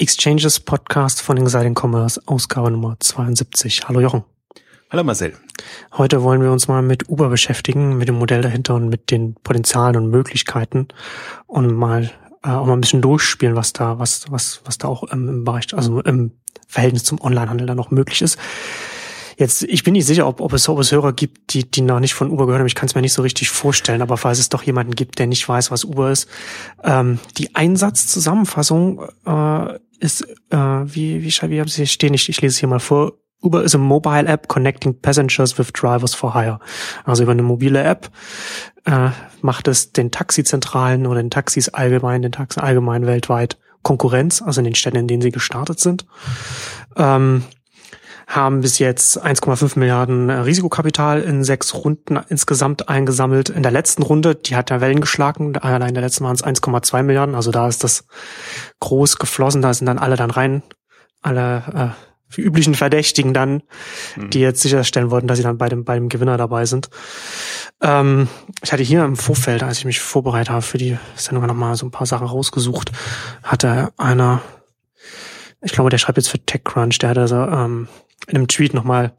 Exchanges Podcast von Exciting Commerce, Ausgabe Nummer 72. Hallo Jochen. Hallo Marcel. Heute wollen wir uns mal mit Uber beschäftigen, mit dem Modell dahinter und mit den Potenzialen und Möglichkeiten und mal äh, auch mal ein bisschen durchspielen, was da, was, was, was da auch im, im Bereich, also im Verhältnis zum Onlinehandel da noch möglich ist. Jetzt, ich bin nicht sicher, ob, ob, es, ob es Hörer gibt, die, die noch nicht von Uber gehört haben. Ich kann es mir nicht so richtig vorstellen, aber falls es doch jemanden gibt, der nicht weiß, was Uber ist. Ähm, die Einsatzzusammenfassung äh, ist, äh, wie, wie, wie, haben Sie stehen? Ich, ich lese es hier mal vor. Uber is a mobile app connecting passengers with drivers for hire. Also über eine mobile App äh, macht es den Taxizentralen oder den Taxis allgemein, den Taxen allgemein weltweit Konkurrenz, also in den Städten, in denen sie gestartet sind. Ähm, haben bis jetzt 1,5 Milliarden äh, Risikokapital in sechs Runden insgesamt eingesammelt. In der letzten Runde, die hat ja Wellen geschlagen, allein in der letzten waren es 1,2 Milliarden, also da ist das groß geflossen, da sind dann alle dann rein, alle äh, die üblichen Verdächtigen dann, mhm. die jetzt sicherstellen wollten, dass sie dann bei dem, bei dem Gewinner dabei sind. Ähm, ich hatte hier im Vorfeld, als ich mich vorbereitet habe für die Sendung nochmal so ein paar Sachen rausgesucht, hatte einer, ich glaube, der schreibt jetzt für TechCrunch, der hatte so, ähm, in einem Tweet nochmal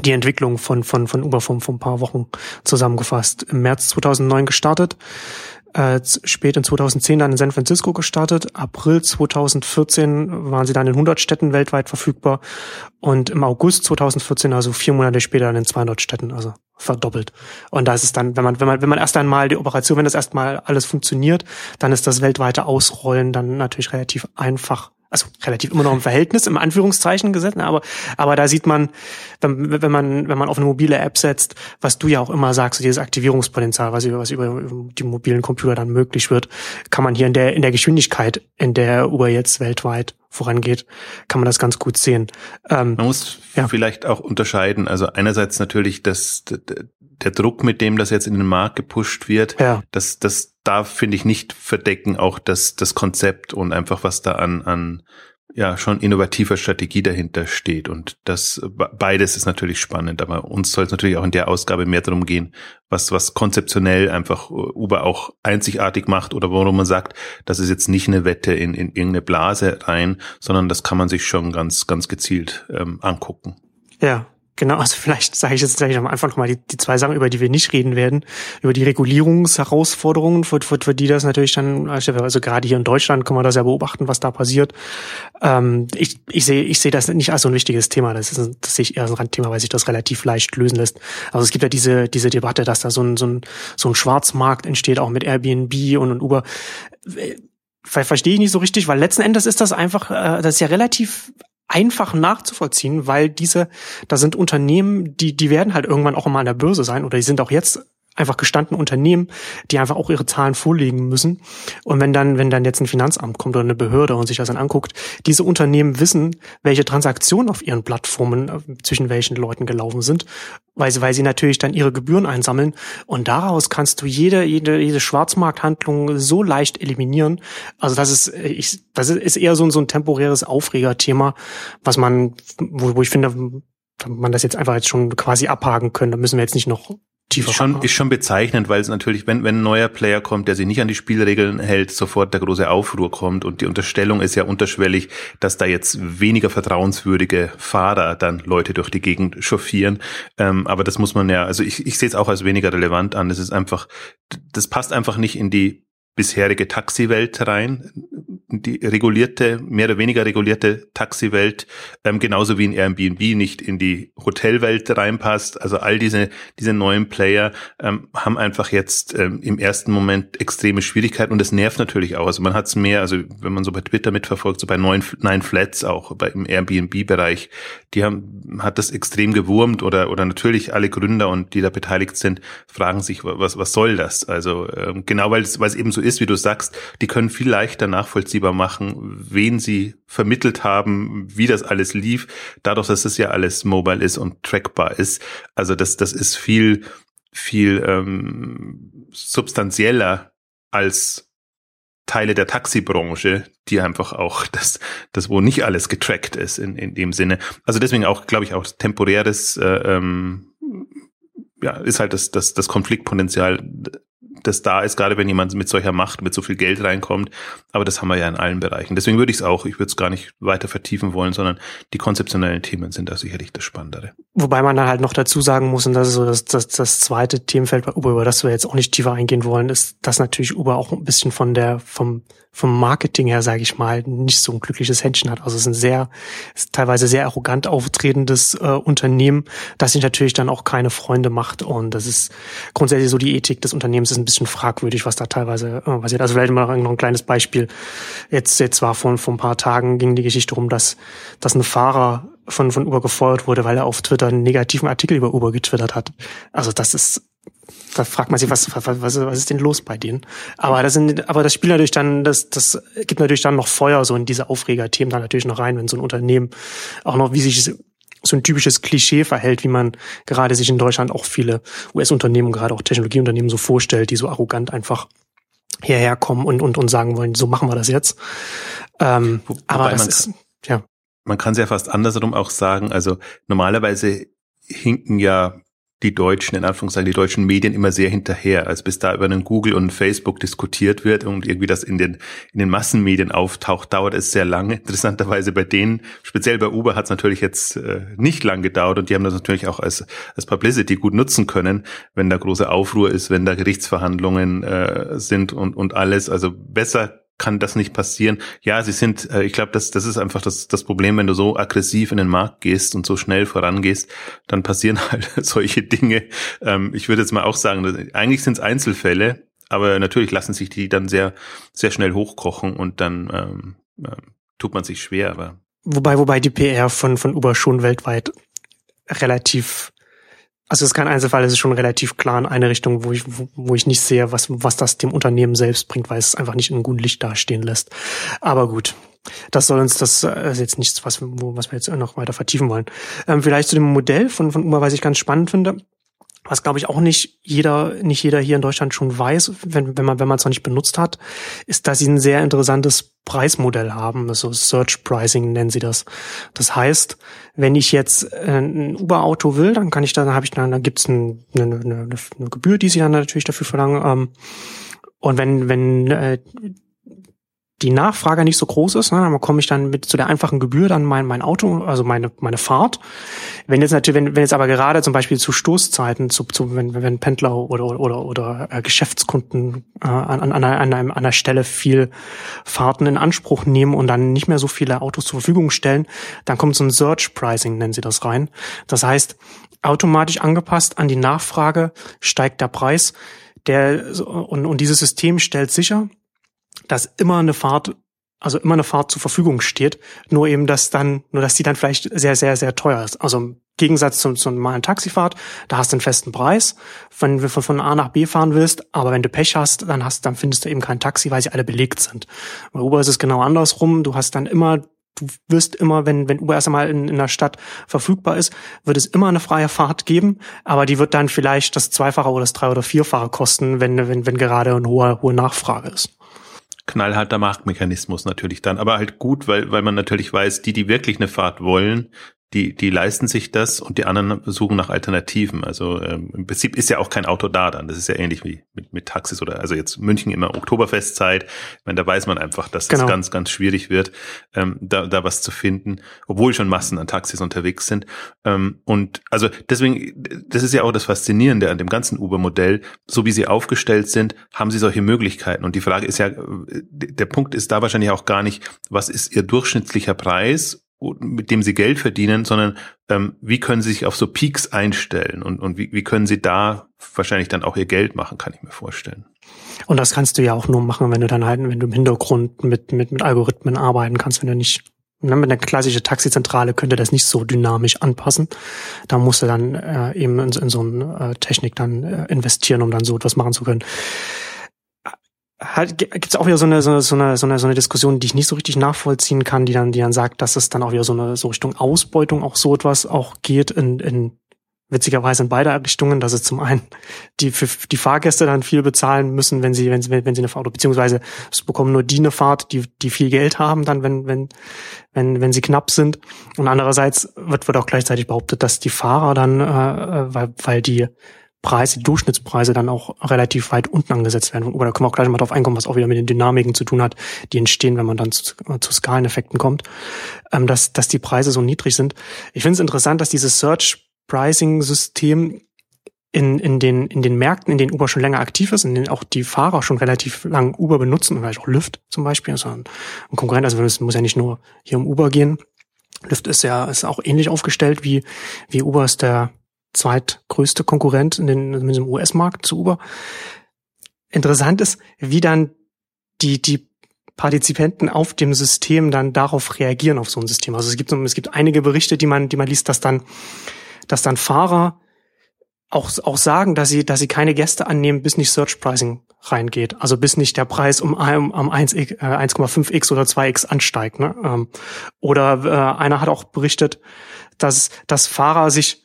die Entwicklung von, von, von Uber vor, ein paar Wochen zusammengefasst. Im März 2009 gestartet, äh, spät in 2010 dann in San Francisco gestartet, April 2014 waren sie dann in 100 Städten weltweit verfügbar und im August 2014, also vier Monate später, dann in 200 Städten, also verdoppelt. Und da ist es dann, wenn man, wenn man, wenn man erst einmal die Operation, wenn das erstmal alles funktioniert, dann ist das weltweite Ausrollen dann natürlich relativ einfach also relativ immer noch im Verhältnis, im Anführungszeichen gesetzt, ne, aber, aber da sieht man, wenn, wenn man, wenn man auf eine mobile App setzt, was du ja auch immer sagst, dieses Aktivierungspotenzial, was über, was über die mobilen Computer dann möglich wird, kann man hier in der, in der Geschwindigkeit, in der Uber jetzt weltweit vorangeht, kann man das ganz gut sehen. Ähm, man muss ja. vielleicht auch unterscheiden. Also einerseits natürlich das, der Druck, mit dem das jetzt in den Markt gepusht wird, ja. das, das darf, finde ich, nicht verdecken auch das, das Konzept und einfach was da an, an ja schon innovativer Strategie dahinter steht. Und das beides ist natürlich spannend, aber uns soll es natürlich auch in der Ausgabe mehr darum gehen, was, was konzeptionell einfach Uber auch einzigartig macht oder warum man sagt, das ist jetzt nicht eine Wette in, in irgendeine Blase rein, sondern das kann man sich schon ganz, ganz gezielt ähm, angucken. Ja, Genau, also vielleicht sage ich jetzt gleich am Anfang nochmal die, die zwei Sachen, über die wir nicht reden werden. Über die Regulierungsherausforderungen, für, für, für die das natürlich dann, also gerade hier in Deutschland kann man das ja beobachten, was da passiert. Ähm, ich ich sehe ich sehe das nicht als so ein wichtiges Thema. Das, ist, das sehe ich eher als ein Randthema, weil sich das relativ leicht lösen lässt. Also es gibt ja diese, diese Debatte, dass da so ein, so ein, so ein Schwarzmarkt entsteht, auch mit Airbnb und, und Uber verstehe ich nicht so richtig, weil letzten Endes ist das einfach, äh, das ist ja relativ einfach nachzuvollziehen, weil diese, da sind Unternehmen, die, die werden halt irgendwann auch immer an der Börse sein oder die sind auch jetzt einfach gestandene Unternehmen, die einfach auch ihre Zahlen vorlegen müssen. Und wenn dann, wenn dann jetzt ein Finanzamt kommt oder eine Behörde und sich das dann anguckt, diese Unternehmen wissen, welche Transaktionen auf ihren Plattformen äh, zwischen welchen Leuten gelaufen sind, weil sie, weil sie natürlich dann ihre Gebühren einsammeln. Und daraus kannst du jede, jede, jede Schwarzmarkthandlung so leicht eliminieren. Also das ist, äh, ich, das ist eher so ein, so ein temporäres Aufregerthema, was man, wo, wo ich finde, man das jetzt einfach jetzt schon quasi abhaken können. Da müssen wir jetzt nicht noch tiefer ist schon, ist schon bezeichnend, weil es natürlich, wenn, wenn ein neuer Player kommt, der sich nicht an die Spielregeln hält, sofort der große Aufruhr kommt und die Unterstellung ist ja unterschwellig, dass da jetzt weniger vertrauenswürdige Fahrer dann Leute durch die Gegend chauffieren. Ähm, aber das muss man ja, also ich, ich sehe es auch als weniger relevant an. Das ist einfach, das passt einfach nicht in die bisherige Taxiwelt rein die regulierte, mehr oder weniger regulierte Taxiwelt, ähm, genauso wie in Airbnb nicht in die Hotelwelt reinpasst. Also all diese, diese neuen Player ähm, haben einfach jetzt ähm, im ersten Moment extreme Schwierigkeiten und das nervt natürlich auch. Also man hat es mehr, also wenn man so bei Twitter mitverfolgt, so bei neun, Nine Flats auch, bei im Airbnb-Bereich, die haben, hat das extrem gewurmt oder, oder natürlich alle Gründer und die da beteiligt sind, fragen sich, was, was soll das? Also ähm, genau, weil es, weil es eben so ist, wie du sagst, die können viel leichter nachvollziehbar nachvollziehbar machen, wen sie vermittelt haben, wie das alles lief, dadurch, dass es ja alles mobile ist und trackbar ist. Also das, das ist viel, viel ähm, substanzieller als Teile der Taxibranche, die einfach auch das, das wo nicht alles getrackt ist in, in dem Sinne. Also deswegen auch, glaube ich, auch temporäres, äh, ähm, ja, ist halt das, das, das Konfliktpotenzial das da ist, gerade wenn jemand mit solcher Macht, mit so viel Geld reinkommt. Aber das haben wir ja in allen Bereichen. Deswegen würde ich es auch, ich würde es gar nicht weiter vertiefen wollen, sondern die konzeptionellen Themen sind da sicherlich das Spannendere. Wobei man dann halt noch dazu sagen muss, und das ist so das, das, das zweite Themenfeld bei Uber, über das wir jetzt auch nicht tiefer eingehen wollen, ist, dass natürlich Uber auch ein bisschen von der, vom, vom Marketing her, sage ich mal, nicht so ein glückliches Händchen hat. Also es ist ein sehr, ist teilweise sehr arrogant auftretendes äh, Unternehmen, das sich natürlich dann auch keine Freunde macht. Und das ist grundsätzlich so die Ethik des Unternehmens ist ein bisschen fragwürdig, was da teilweise äh, passiert. Also vielleicht mal noch ein kleines Beispiel. Jetzt, jetzt war vor, vor ein paar Tagen ging die Geschichte rum, dass, dass ein Fahrer von, von Uber gefeuert wurde, weil er auf Twitter einen negativen Artikel über Uber getwittert hat. Also das ist da fragt man sich, was, was, was, was ist denn los bei denen? Aber das sind, aber das spielt natürlich dann, das, das gibt natürlich dann noch Feuer so in diese Aufreger-Themen dann natürlich noch rein, wenn so ein Unternehmen auch noch, wie sich so ein typisches Klischee verhält, wie man gerade sich in Deutschland auch viele US-Unternehmen, gerade auch Technologieunternehmen so vorstellt, die so arrogant einfach hierher kommen und, und, und sagen wollen, so machen wir das jetzt. Ähm, Wo, aber das ist, ja. Man kann es ja fast andersrum auch sagen. Also normalerweise hinken ja die Deutschen, in Anführungszeichen, die deutschen Medien immer sehr hinterher, als bis da über einen Google und Facebook diskutiert wird und irgendwie das in den, in den Massenmedien auftaucht, dauert es sehr lange. Interessanterweise bei denen, speziell bei Uber hat es natürlich jetzt äh, nicht lang gedauert und die haben das natürlich auch als, als Publicity gut nutzen können, wenn da große Aufruhr ist, wenn da Gerichtsverhandlungen äh, sind und, und alles. Also besser kann das nicht passieren. Ja, sie sind, äh, ich glaube, das, das ist einfach das, das Problem, wenn du so aggressiv in den Markt gehst und so schnell vorangehst, dann passieren halt solche Dinge. Ähm, ich würde jetzt mal auch sagen, eigentlich sind es Einzelfälle, aber natürlich lassen sich die dann sehr, sehr schnell hochkochen und dann ähm, äh, tut man sich schwer. Aber wobei, wobei die PR von von Uber schon weltweit relativ also es ist kein Einzelfall, es ist schon relativ klar in eine Richtung, wo ich, wo, ich nicht sehe, was, was das dem Unternehmen selbst bringt, weil es einfach nicht in gutem Licht dastehen lässt. Aber gut, das soll uns, das äh, ist jetzt nichts, was, wo, was wir jetzt noch weiter vertiefen wollen. Ähm, vielleicht zu dem Modell von, von Uma, was ich ganz spannend finde was glaube ich auch nicht jeder, nicht jeder hier in Deutschland schon weiß, wenn, wenn man, wenn man es noch nicht benutzt hat, ist, dass sie ein sehr interessantes Preismodell haben. Also Search Pricing nennen sie das. Das heißt, wenn ich jetzt äh, ein Uber-Auto will, dann kann ich dann, habe ich dann, dann gibt's ein, eine, eine, eine Gebühr, die sie dann natürlich dafür verlangen. Ähm, und wenn, wenn äh, die Nachfrage nicht so groß ist, ne, dann komme ich dann mit zu der einfachen Gebühr dann mein, mein Auto, also meine, meine Fahrt. Wenn jetzt natürlich, wenn, wenn jetzt aber gerade zum Beispiel zu Stoßzeiten, zu, zu wenn, wenn Pendler oder oder oder äh, Geschäftskunden äh, an, an, einer, an, einem, an einer Stelle viel Fahrten in Anspruch nehmen und dann nicht mehr so viele Autos zur Verfügung stellen, dann kommt so ein Search Pricing, nennen sie das rein. Das heißt, automatisch angepasst an die Nachfrage steigt der Preis. Der, und, und dieses System stellt sicher, dass immer eine Fahrt, also immer eine Fahrt zur Verfügung steht, nur eben, dass dann, nur dass die dann vielleicht sehr, sehr, sehr teuer ist. Also im Gegensatz zu, zu normalen Taxifahrt, da hast du einen festen Preis, wenn du von A nach B fahren willst, aber wenn du Pech hast, dann hast, dann findest du eben kein Taxi, weil sie alle belegt sind. Bei Uber ist es genau andersrum. Du hast dann immer du wirst immer, wenn, wenn Uber erst einmal in, in der Stadt verfügbar ist, wird es immer eine freie Fahrt geben, aber die wird dann vielleicht das Zweifache oder das Drei- oder Vierfache kosten, wenn, wenn, wenn gerade eine hohe, hohe Nachfrage ist knallharter Marktmechanismus natürlich dann, aber halt gut, weil, weil man natürlich weiß, die, die wirklich eine Fahrt wollen, die, die leisten sich das und die anderen suchen nach Alternativen. Also ähm, im Prinzip ist ja auch kein Auto da dann. Das ist ja ähnlich wie mit, mit Taxis oder also jetzt München immer Oktoberfestzeit. Ich meine, da weiß man einfach, dass genau. es ganz, ganz schwierig wird, ähm, da, da was zu finden, obwohl schon Massen an Taxis unterwegs sind. Ähm, und also deswegen, das ist ja auch das Faszinierende an dem ganzen Uber-Modell. So wie sie aufgestellt sind, haben sie solche Möglichkeiten. Und die Frage ist ja, der Punkt ist da wahrscheinlich auch gar nicht, was ist ihr durchschnittlicher Preis mit dem sie Geld verdienen, sondern ähm, wie können sie sich auf so Peaks einstellen und, und wie, wie können sie da wahrscheinlich dann auch ihr Geld machen, kann ich mir vorstellen. Und das kannst du ja auch nur machen, wenn du dann halt, wenn du im Hintergrund mit, mit, mit Algorithmen arbeiten kannst, wenn du nicht ne, mit einer klassischen Taxizentrale könnte das nicht so dynamisch anpassen. Da musst du dann äh, eben in, in so eine äh, Technik dann äh, investieren, um dann so etwas machen zu können halt, gibt es auch wieder so eine, so, eine, so, eine, so, eine, Diskussion, die ich nicht so richtig nachvollziehen kann, die dann, die dann sagt, dass es dann auch wieder so eine so Richtung Ausbeutung auch so etwas auch geht in, in witzigerweise in beide Richtungen, dass es zum einen die für die Fahrgäste dann viel bezahlen müssen, wenn sie wenn sie wenn sie eine Fahrt beziehungsweise es bekommen nur die eine Fahrt, die die viel Geld haben, dann wenn wenn wenn wenn sie knapp sind. Und andererseits wird wird auch gleichzeitig behauptet, dass die Fahrer dann äh, weil weil die Preise, Durchschnittspreise dann auch relativ weit unten angesetzt werden. Oder da können wir auch gleich mal drauf einkommen, was auch wieder mit den Dynamiken zu tun hat, die entstehen, wenn man dann zu, zu Skaleneffekten kommt, ähm, dass, dass die Preise so niedrig sind. Ich finde es interessant, dass dieses Search Pricing System in, in, den, in den Märkten, in denen Uber schon länger aktiv ist, in denen auch die Fahrer schon relativ lang Uber benutzen, vielleicht auch Lyft zum Beispiel, also ein, ein Konkurrent, also es muss ja nicht nur hier um Uber gehen. Lyft ist ja ist auch ähnlich aufgestellt wie, wie Uber ist der zweitgrößte Konkurrent in den, in dem US-Markt zu Uber. Interessant ist, wie dann die, die Partizipenten auf dem System dann darauf reagieren auf so ein System. Also es gibt, es gibt einige Berichte, die man, die man liest, dass dann, dass dann Fahrer auch, auch sagen, dass sie, dass sie keine Gäste annehmen, bis nicht Search Pricing reingeht. Also bis nicht der Preis um, um, um 1,5x äh, oder 2x ansteigt. Ne? Ähm, oder äh, einer hat auch berichtet, dass, dass Fahrer sich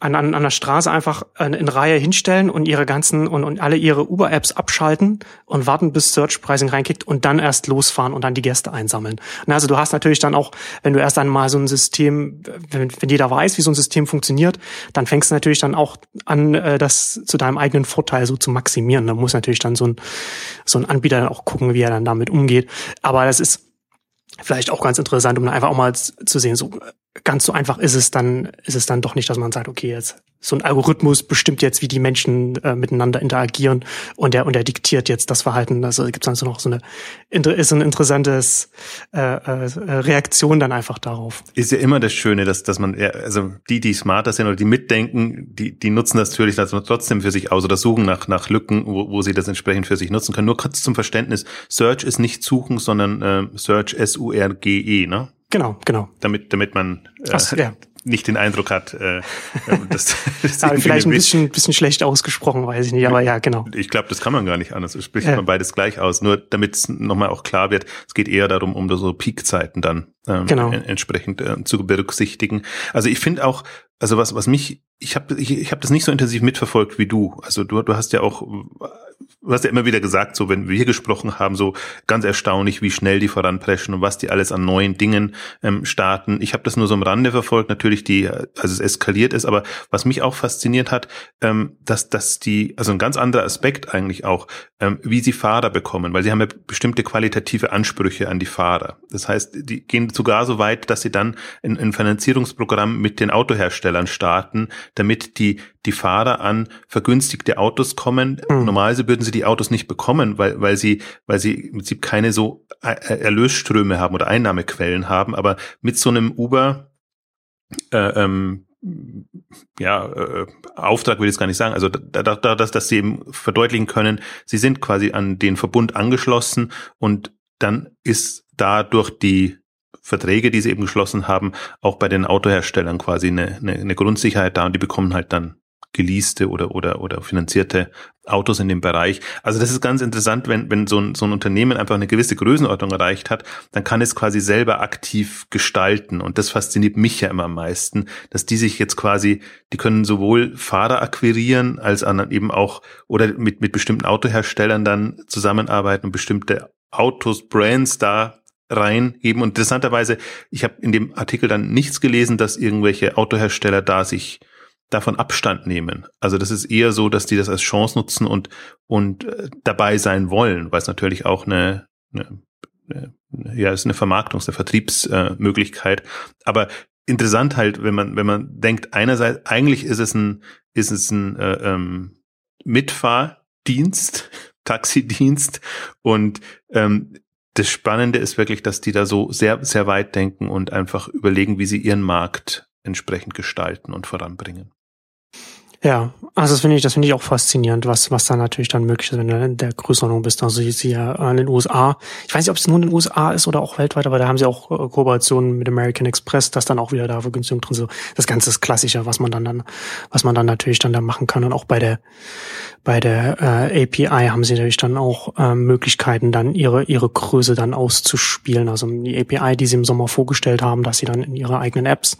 an, an, an der Straße einfach in, Reihe hinstellen und ihre ganzen und, und alle ihre Uber-Apps abschalten und warten, bis Search Pricing reinkickt und dann erst losfahren und dann die Gäste einsammeln. Und also du hast natürlich dann auch, wenn du erst einmal so ein System, wenn, wenn jeder weiß, wie so ein System funktioniert, dann fängst du natürlich dann auch an, äh, das zu deinem eigenen Vorteil so zu maximieren. Da muss natürlich dann so ein, so ein Anbieter dann auch gucken, wie er dann damit umgeht. Aber das ist vielleicht auch ganz interessant, um einfach auch mal zu sehen, so ganz so einfach ist es dann, ist es dann doch nicht, dass man sagt, okay, jetzt so ein Algorithmus bestimmt jetzt, wie die Menschen äh, miteinander interagieren und der und der diktiert jetzt das Verhalten. Also gibt es dann so noch so eine ist ein interessantes äh, äh, Reaktion dann einfach darauf. Ist ja immer das Schöne, dass dass man also die die smarter sind oder die mitdenken, die die nutzen das natürlich also trotzdem für sich aus oder suchen nach nach Lücken, wo, wo sie das entsprechend für sich nutzen können. Nur kurz zum Verständnis: Search ist nicht suchen, sondern äh, Search S U R G E, ne? Genau, genau. Damit, damit man äh, Ach, ja. Nicht den Eindruck hat, äh, das, das ja, vielleicht ein bisschen, bisschen schlecht ausgesprochen, weiß ich nicht, aber ja, genau. Ich glaube, das kann man gar nicht anders. Es spricht ja. man beides gleich aus. Nur damit es nochmal auch klar wird, es geht eher darum, um so Peakzeiten dann ähm, genau. entsprechend äh, zu berücksichtigen. Also ich finde auch, also was, was mich, ich habe ich, ich hab das nicht so intensiv mitverfolgt wie du. Also du, du hast ja auch du hast ja immer wieder gesagt, so wenn wir gesprochen haben, so ganz erstaunlich, wie schnell die voranpreschen und was die alles an neuen Dingen ähm, starten. Ich habe das nur so am Rande verfolgt, natürlich die, also es eskaliert ist, aber was mich auch fasziniert hat, ähm, dass, dass die, also ein ganz anderer Aspekt eigentlich auch, ähm, wie sie Fahrer bekommen, weil sie haben ja bestimmte qualitative Ansprüche an die Fahrer. Das heißt, die gehen sogar so weit, dass sie dann ein, ein Finanzierungsprogramm mit den Autoherstellern starten, damit die die Fahrer an vergünstigte Autos kommen. Mhm. Normalerweise würden sie die Autos nicht bekommen, weil, weil sie, weil sie im Prinzip keine so Erlösströme haben oder Einnahmequellen haben. Aber mit so einem Uber, äh, ähm, ja, äh, Auftrag will ich jetzt gar nicht sagen, also da, da, da, dass, dass sie eben verdeutlichen können, sie sind quasi an den Verbund angeschlossen und dann ist dadurch die Verträge, die sie eben geschlossen haben, auch bei den Autoherstellern quasi eine, eine, eine Grundsicherheit da und die bekommen halt dann geleaste oder, oder, oder finanzierte Autos in dem Bereich. Also das ist ganz interessant, wenn, wenn so ein, so ein Unternehmen einfach eine gewisse Größenordnung erreicht hat, dann kann es quasi selber aktiv gestalten. Und das fasziniert mich ja immer am meisten, dass die sich jetzt quasi, die können sowohl Fahrer akquirieren, als an eben auch, oder mit, mit bestimmten Autoherstellern dann zusammenarbeiten und bestimmte Autos, Brands da reinheben. Und interessanterweise, ich habe in dem Artikel dann nichts gelesen, dass irgendwelche Autohersteller da sich davon Abstand nehmen. Also das ist eher so, dass die das als Chance nutzen und, und äh, dabei sein wollen, weil es natürlich auch eine, eine, eine ja, ist eine Vermarktungs-, eine Vertriebsmöglichkeit. Äh, Aber interessant halt, wenn man, wenn man denkt, einerseits, eigentlich ist es ein, ist es ein äh, ähm, Mitfahrdienst, Taxidienst und ähm, das Spannende ist wirklich, dass die da so sehr, sehr weit denken und einfach überlegen, wie sie ihren Markt entsprechend gestalten und voranbringen. Ja, also das finde ich, das finde ich auch faszinierend, was, was da natürlich dann möglich ist, wenn du in der Größenordnung bist. Also jetzt hier in den USA. Ich weiß nicht, ob es nur in den USA ist oder auch weltweit, aber da haben sie auch äh, Kooperationen mit American Express, dass dann auch wieder da Vergünstigung drin so. Das Ganze ist klassischer, was man dann, dann, was man dann natürlich dann da machen kann. Und auch bei der, bei der äh, API haben sie natürlich dann auch äh, Möglichkeiten, dann ihre, ihre Größe dann auszuspielen. Also die API, die sie im Sommer vorgestellt haben, dass sie dann in ihre eigenen Apps,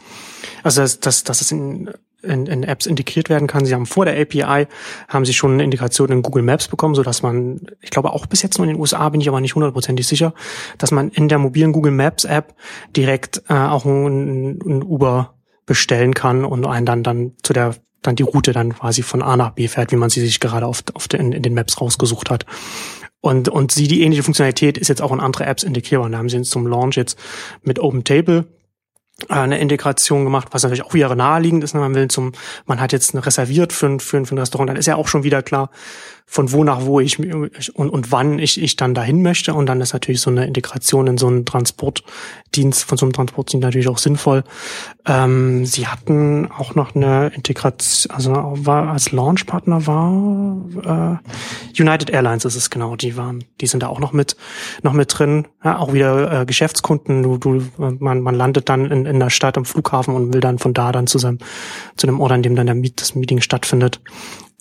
also dass, dass, dass es in in, in Apps integriert werden kann. Sie haben vor der API, haben sie schon eine Integration in Google Maps bekommen, so dass man, ich glaube auch bis jetzt nur in den USA, bin ich aber nicht hundertprozentig sicher, dass man in der mobilen Google Maps App direkt äh, auch ein, ein Uber bestellen kann und einen dann dann zu der dann die Route dann quasi von A nach B fährt, wie man sie sich gerade auf, auf den, in den Maps rausgesucht hat. Und, und sie, die ähnliche Funktionalität ist jetzt auch in andere Apps integrierbar. Da haben sie jetzt zum Launch jetzt mit OpenTable äh, eine Integration gemacht, was natürlich auch wieder naheliegend ist. Ne? Man will zum, man hat jetzt reserviert für ein, für ein, für ein Restaurant, dann ist ja auch schon wieder klar, von wo nach wo ich und, und wann ich, ich dann dahin möchte. Und dann ist natürlich so eine Integration in so einen Transportdienst, von so einem Transportdienst natürlich auch sinnvoll. Ähm, sie hatten auch noch eine Integration, also war als Launchpartner war äh, United Airlines ist es genau, die waren, die sind da auch noch mit noch mit drin. Ja, auch wieder äh, Geschäftskunden, du, du, man, man landet dann in, in der Stadt am Flughafen und will dann von da dann zu seinem, zu dem Ort, an dem dann der Meet, das Meeting stattfindet.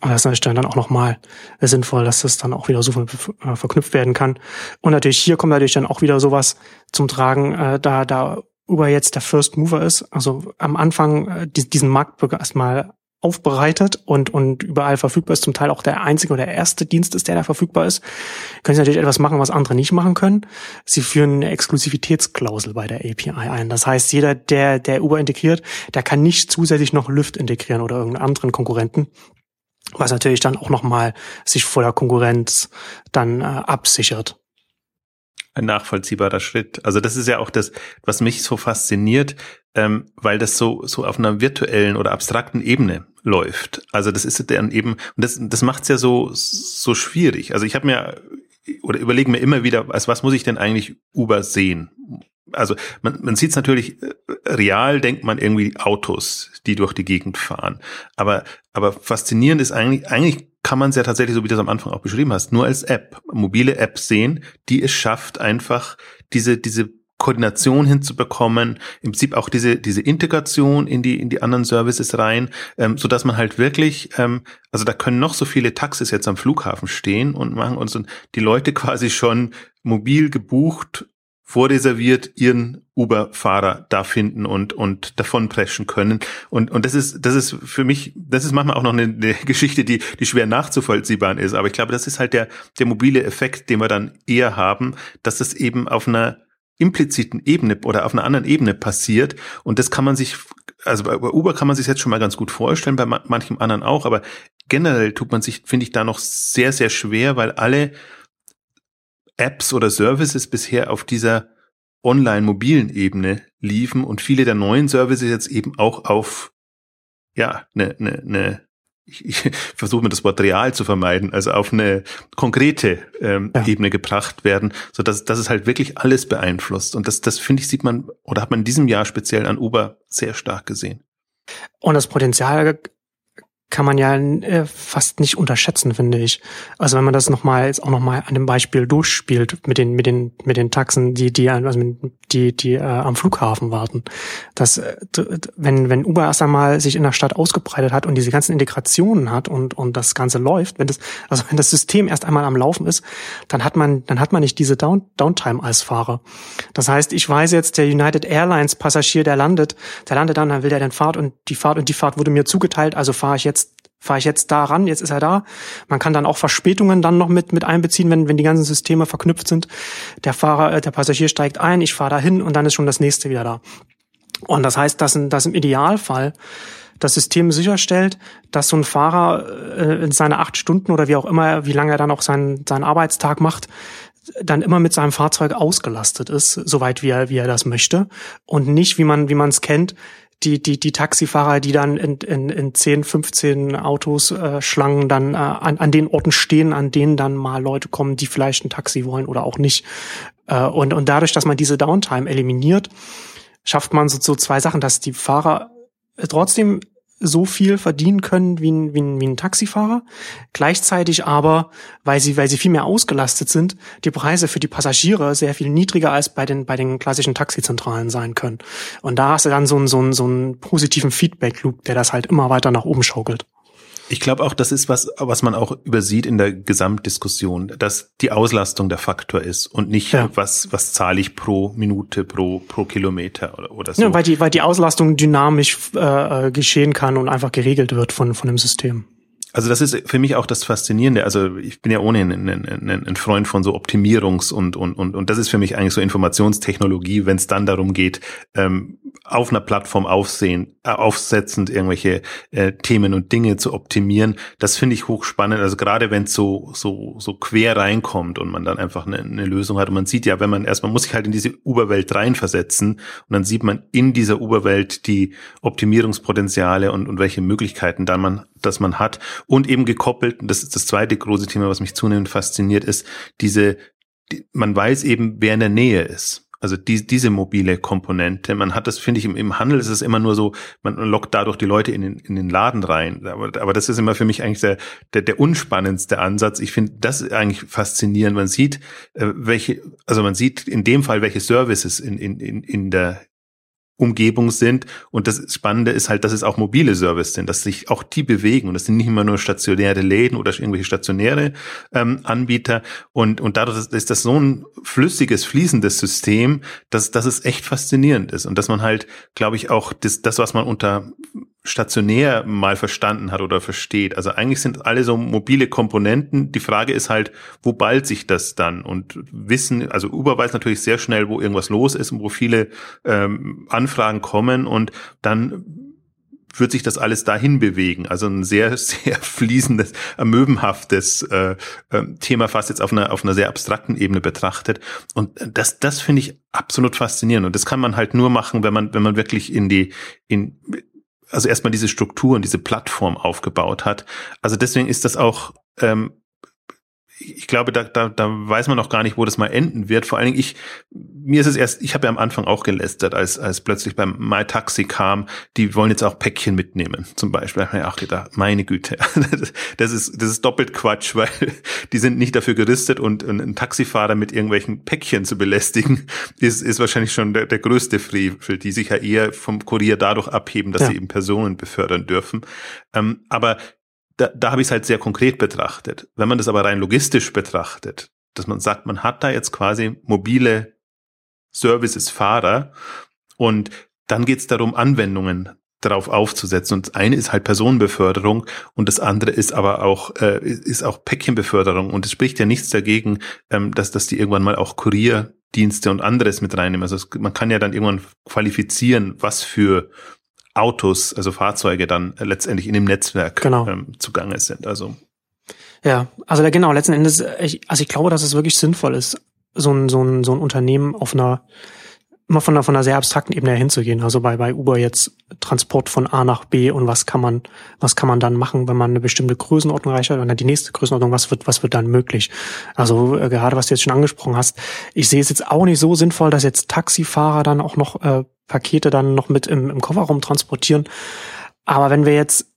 Und das ist natürlich dann auch nochmal sinnvoll, dass das dann auch wieder so äh, verknüpft werden kann. Und natürlich hier kommt natürlich dann auch wieder sowas zum Tragen, äh, da, da Uber jetzt der First Mover ist, also am Anfang äh, diesen Markt erstmal aufbereitet und, und überall verfügbar ist, zum Teil auch der einzige oder der erste Dienst ist, der da verfügbar ist, können Sie natürlich etwas machen, was andere nicht machen können. Sie führen eine Exklusivitätsklausel bei der API ein. Das heißt, jeder, der, der Uber integriert, der kann nicht zusätzlich noch Lyft integrieren oder irgendeinen anderen Konkurrenten was natürlich dann auch nochmal sich vor der Konkurrenz dann äh, absichert. Ein nachvollziehbarer Schritt. Also das ist ja auch das, was mich so fasziniert, ähm, weil das so so auf einer virtuellen oder abstrakten Ebene läuft. Also das ist dann eben und das das macht's ja so so schwierig. Also ich habe mir oder überlege mir immer wieder, als was muss ich denn eigentlich Uber sehen? also man, man sieht es natürlich äh, real, denkt man irgendwie Autos, die durch die Gegend fahren. Aber, aber faszinierend ist eigentlich, eigentlich kann man es ja tatsächlich, so wie du es am Anfang auch beschrieben hast, nur als App, mobile App sehen, die es schafft, einfach diese, diese Koordination hinzubekommen, im Prinzip auch diese diese Integration in die in die anderen Services rein, ähm, so dass man halt wirklich, ähm, also da können noch so viele Taxis jetzt am Flughafen stehen und machen uns und die Leute quasi schon mobil gebucht vorreserviert ihren Uber-Fahrer da finden und, und davon preschen können. Und, und das ist, das ist für mich, das ist manchmal auch noch eine, eine Geschichte, die, die schwer nachzuvollziehbar ist. Aber ich glaube, das ist halt der, der mobile Effekt, den wir dann eher haben, dass das eben auf einer impliziten Ebene oder auf einer anderen Ebene passiert. Und das kann man sich, also bei Uber kann man sich jetzt schon mal ganz gut vorstellen, bei manchem anderen auch, aber generell tut man sich, finde ich, da noch sehr, sehr schwer, weil alle Apps oder Services bisher auf dieser online-mobilen Ebene liefen und viele der neuen Services jetzt eben auch auf ja eine ne, ne, ich, ich versuche mir das Wort real zu vermeiden, also auf eine konkrete ähm, ja. Ebene gebracht werden, so dass, dass es halt wirklich alles beeinflusst. Und das, das finde ich, sieht man oder hat man in diesem Jahr speziell an Uber sehr stark gesehen. Und das Potenzial kann man ja äh, fast nicht unterschätzen, finde ich. Also wenn man das nochmal jetzt auch nochmal an dem Beispiel durchspielt mit den mit den mit den Taxen, die die also die die äh, am Flughafen warten, dass äh, wenn wenn Uber erst einmal sich in der Stadt ausgebreitet hat und diese ganzen Integrationen hat und und das Ganze läuft, wenn das also wenn das System erst einmal am Laufen ist, dann hat man dann hat man nicht diese Down, Downtime als Fahrer. Das heißt, ich weiß jetzt der United Airlines Passagier, der landet, der landet dann, dann will der den Fahrt und die Fahrt und die Fahrt wurde mir zugeteilt, also fahre ich jetzt fahre ich jetzt da ran, jetzt ist er da. Man kann dann auch Verspätungen dann noch mit, mit einbeziehen, wenn, wenn die ganzen Systeme verknüpft sind. Der Fahrer, äh, der Passagier steigt ein, ich fahre da hin und dann ist schon das nächste wieder da. Und das heißt, dass, dass im Idealfall das System sicherstellt, dass so ein Fahrer äh, in seine acht Stunden oder wie auch immer, wie lange er dann auch seinen, seinen Arbeitstag macht, dann immer mit seinem Fahrzeug ausgelastet ist, soweit wie er, wie er das möchte. Und nicht, wie man, wie man es kennt, die, die, die Taxifahrer, die dann in, in, in 10, 15 Autos äh, Schlangen dann äh, an, an den Orten stehen, an denen dann mal Leute kommen, die vielleicht ein Taxi wollen oder auch nicht. Äh, und, und dadurch, dass man diese Downtime eliminiert, schafft man so, so zwei Sachen, dass die Fahrer trotzdem so viel verdienen können wie ein, wie ein, wie ein Taxifahrer. Gleichzeitig aber, weil sie, weil sie viel mehr ausgelastet sind, die Preise für die Passagiere sehr viel niedriger als bei den, bei den klassischen Taxizentralen sein können. Und da hast du dann so einen, so einen, so einen positiven Feedback-Loop, der das halt immer weiter nach oben schaukelt. Ich glaube auch, das ist was, was man auch übersieht in der Gesamtdiskussion, dass die Auslastung der Faktor ist und nicht ja. was, was zahle ich pro Minute, pro, pro Kilometer oder, oder so. Ja, weil die, weil die Auslastung dynamisch äh, geschehen kann und einfach geregelt wird von, von dem System. Also das ist für mich auch das Faszinierende. Also ich bin ja ohnehin ein, ein, ein Freund von so Optimierungs- und, und, und, und das ist für mich eigentlich so Informationstechnologie, wenn es dann darum geht, ähm, auf einer Plattform aufsehen, äh, aufsetzend irgendwelche äh, Themen und Dinge zu optimieren. Das finde ich hochspannend. Also gerade wenn es so, so, so quer reinkommt und man dann einfach eine, eine Lösung hat. Und man sieht ja, wenn man erstmal muss sich halt in diese Uberwelt reinversetzen und dann sieht man in dieser Uberwelt die Optimierungspotenziale und, und welche Möglichkeiten dann man, dass man hat. Und eben gekoppelt, das ist das zweite große Thema, was mich zunehmend fasziniert, ist diese, die, man weiß eben, wer in der Nähe ist. Also die, diese mobile Komponente, man hat das, finde ich, im, im Handel ist es immer nur so, man lockt dadurch die Leute in den, in den Laden rein. Aber, aber das ist immer für mich eigentlich der, der, der unspannendste Ansatz. Ich finde das eigentlich faszinierend. Man sieht, äh, welche, also man sieht in dem Fall, welche Services in, in, in, in der Umgebung sind. Und das Spannende ist halt, dass es auch mobile Services sind, dass sich auch die bewegen. Und das sind nicht immer nur stationäre Läden oder irgendwelche stationäre ähm, Anbieter. Und, und dadurch ist das so ein flüssiges, fließendes System, dass, dass es echt faszinierend ist. Und dass man halt, glaube ich, auch das, das, was man unter stationär mal verstanden hat oder versteht. Also eigentlich sind alle so mobile Komponenten. Die Frage ist halt, wo ballt sich das dann? Und wissen, also Uber weiß natürlich sehr schnell, wo irgendwas los ist und wo viele ähm, Anfragen kommen und dann wird sich das alles dahin bewegen. Also ein sehr, sehr fließendes, amöbenhaftes äh, äh, Thema, fast jetzt auf einer, auf einer sehr abstrakten Ebene betrachtet. Und das, das finde ich absolut faszinierend. Und das kann man halt nur machen, wenn man, wenn man wirklich in die, in, also erstmal diese Struktur und diese Plattform aufgebaut hat. Also deswegen ist das auch ähm, ich glaube, da, da, da weiß man noch gar nicht, wo das mal enden wird. Vor allen Dingen, ich, mir ist es erst, ich habe ja am Anfang auch gelästert, als, als plötzlich beim MyTaxi kam, die wollen jetzt auch Päckchen mitnehmen, zum Beispiel. Da habe ich auch gedacht, meine Güte, das ist, das ist doppelt Quatsch, weil die sind nicht dafür gerüstet und einen Taxifahrer mit irgendwelchen Päckchen zu belästigen, ist, ist wahrscheinlich schon der, der größte Frevel, die sich ja eher vom Kurier dadurch abheben, dass ja. sie eben Personen befördern dürfen. Ähm, aber da, da habe ich es halt sehr konkret betrachtet. Wenn man das aber rein logistisch betrachtet, dass man sagt, man hat da jetzt quasi mobile Services Fahrer und dann geht es darum, Anwendungen darauf aufzusetzen. Und das eine ist halt Personenbeförderung und das andere ist aber auch äh, ist auch Päckchenbeförderung. Und es spricht ja nichts dagegen, ähm, dass dass die irgendwann mal auch Kurierdienste und anderes mit reinnehmen. Also es, man kann ja dann irgendwann qualifizieren, was für Autos, also Fahrzeuge dann letztendlich in dem Netzwerk genau. ähm, zugange sind. Also ja, also da, genau, letzten Endes, ich, also ich glaube, dass es wirklich sinnvoll ist, so ein, so ein, so ein Unternehmen auf einer immer von einer, von einer sehr abstrakten Ebene hinzugehen. Also bei, bei Uber jetzt Transport von A nach B und was kann man, was kann man dann machen, wenn man eine bestimmte Größenordnung erreicht hat und dann die nächste Größenordnung, was wird, was wird dann möglich? Also äh, gerade was du jetzt schon angesprochen hast, ich sehe es jetzt auch nicht so sinnvoll, dass jetzt Taxifahrer dann auch noch äh, Pakete dann noch mit im, im Kofferraum transportieren. Aber wenn wir jetzt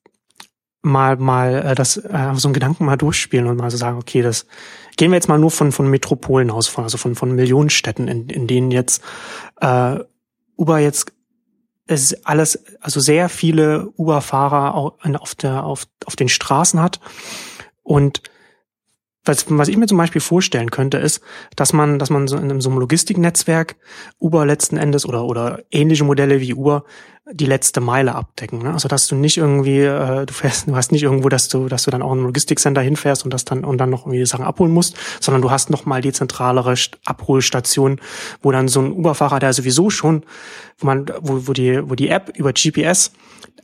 mal mal äh, das äh, so einen Gedanken mal durchspielen und mal so sagen, okay, das gehen wir jetzt mal nur von von Metropolen aus, von also von von Millionenstädten, in, in denen jetzt äh, Uber jetzt es alles, also sehr viele Uber-Fahrer auf der auf auf den Straßen hat und was, was ich mir zum Beispiel vorstellen könnte, ist, dass man, dass man so in so einem Logistiknetzwerk Uber letzten Endes oder, oder ähnliche Modelle wie Uber die letzte Meile abdecken. Ne? Also dass du nicht irgendwie, äh, du fährst, du hast nicht irgendwo, dass du, dass du dann auch in ein Logistikcenter hinfährst und das dann und dann noch irgendwie die Sachen abholen musst, sondern du hast noch mal die zentralere Abholstation, wo dann so ein Uberfahrer, der sowieso schon, wo man, wo, wo die, wo die App über GPS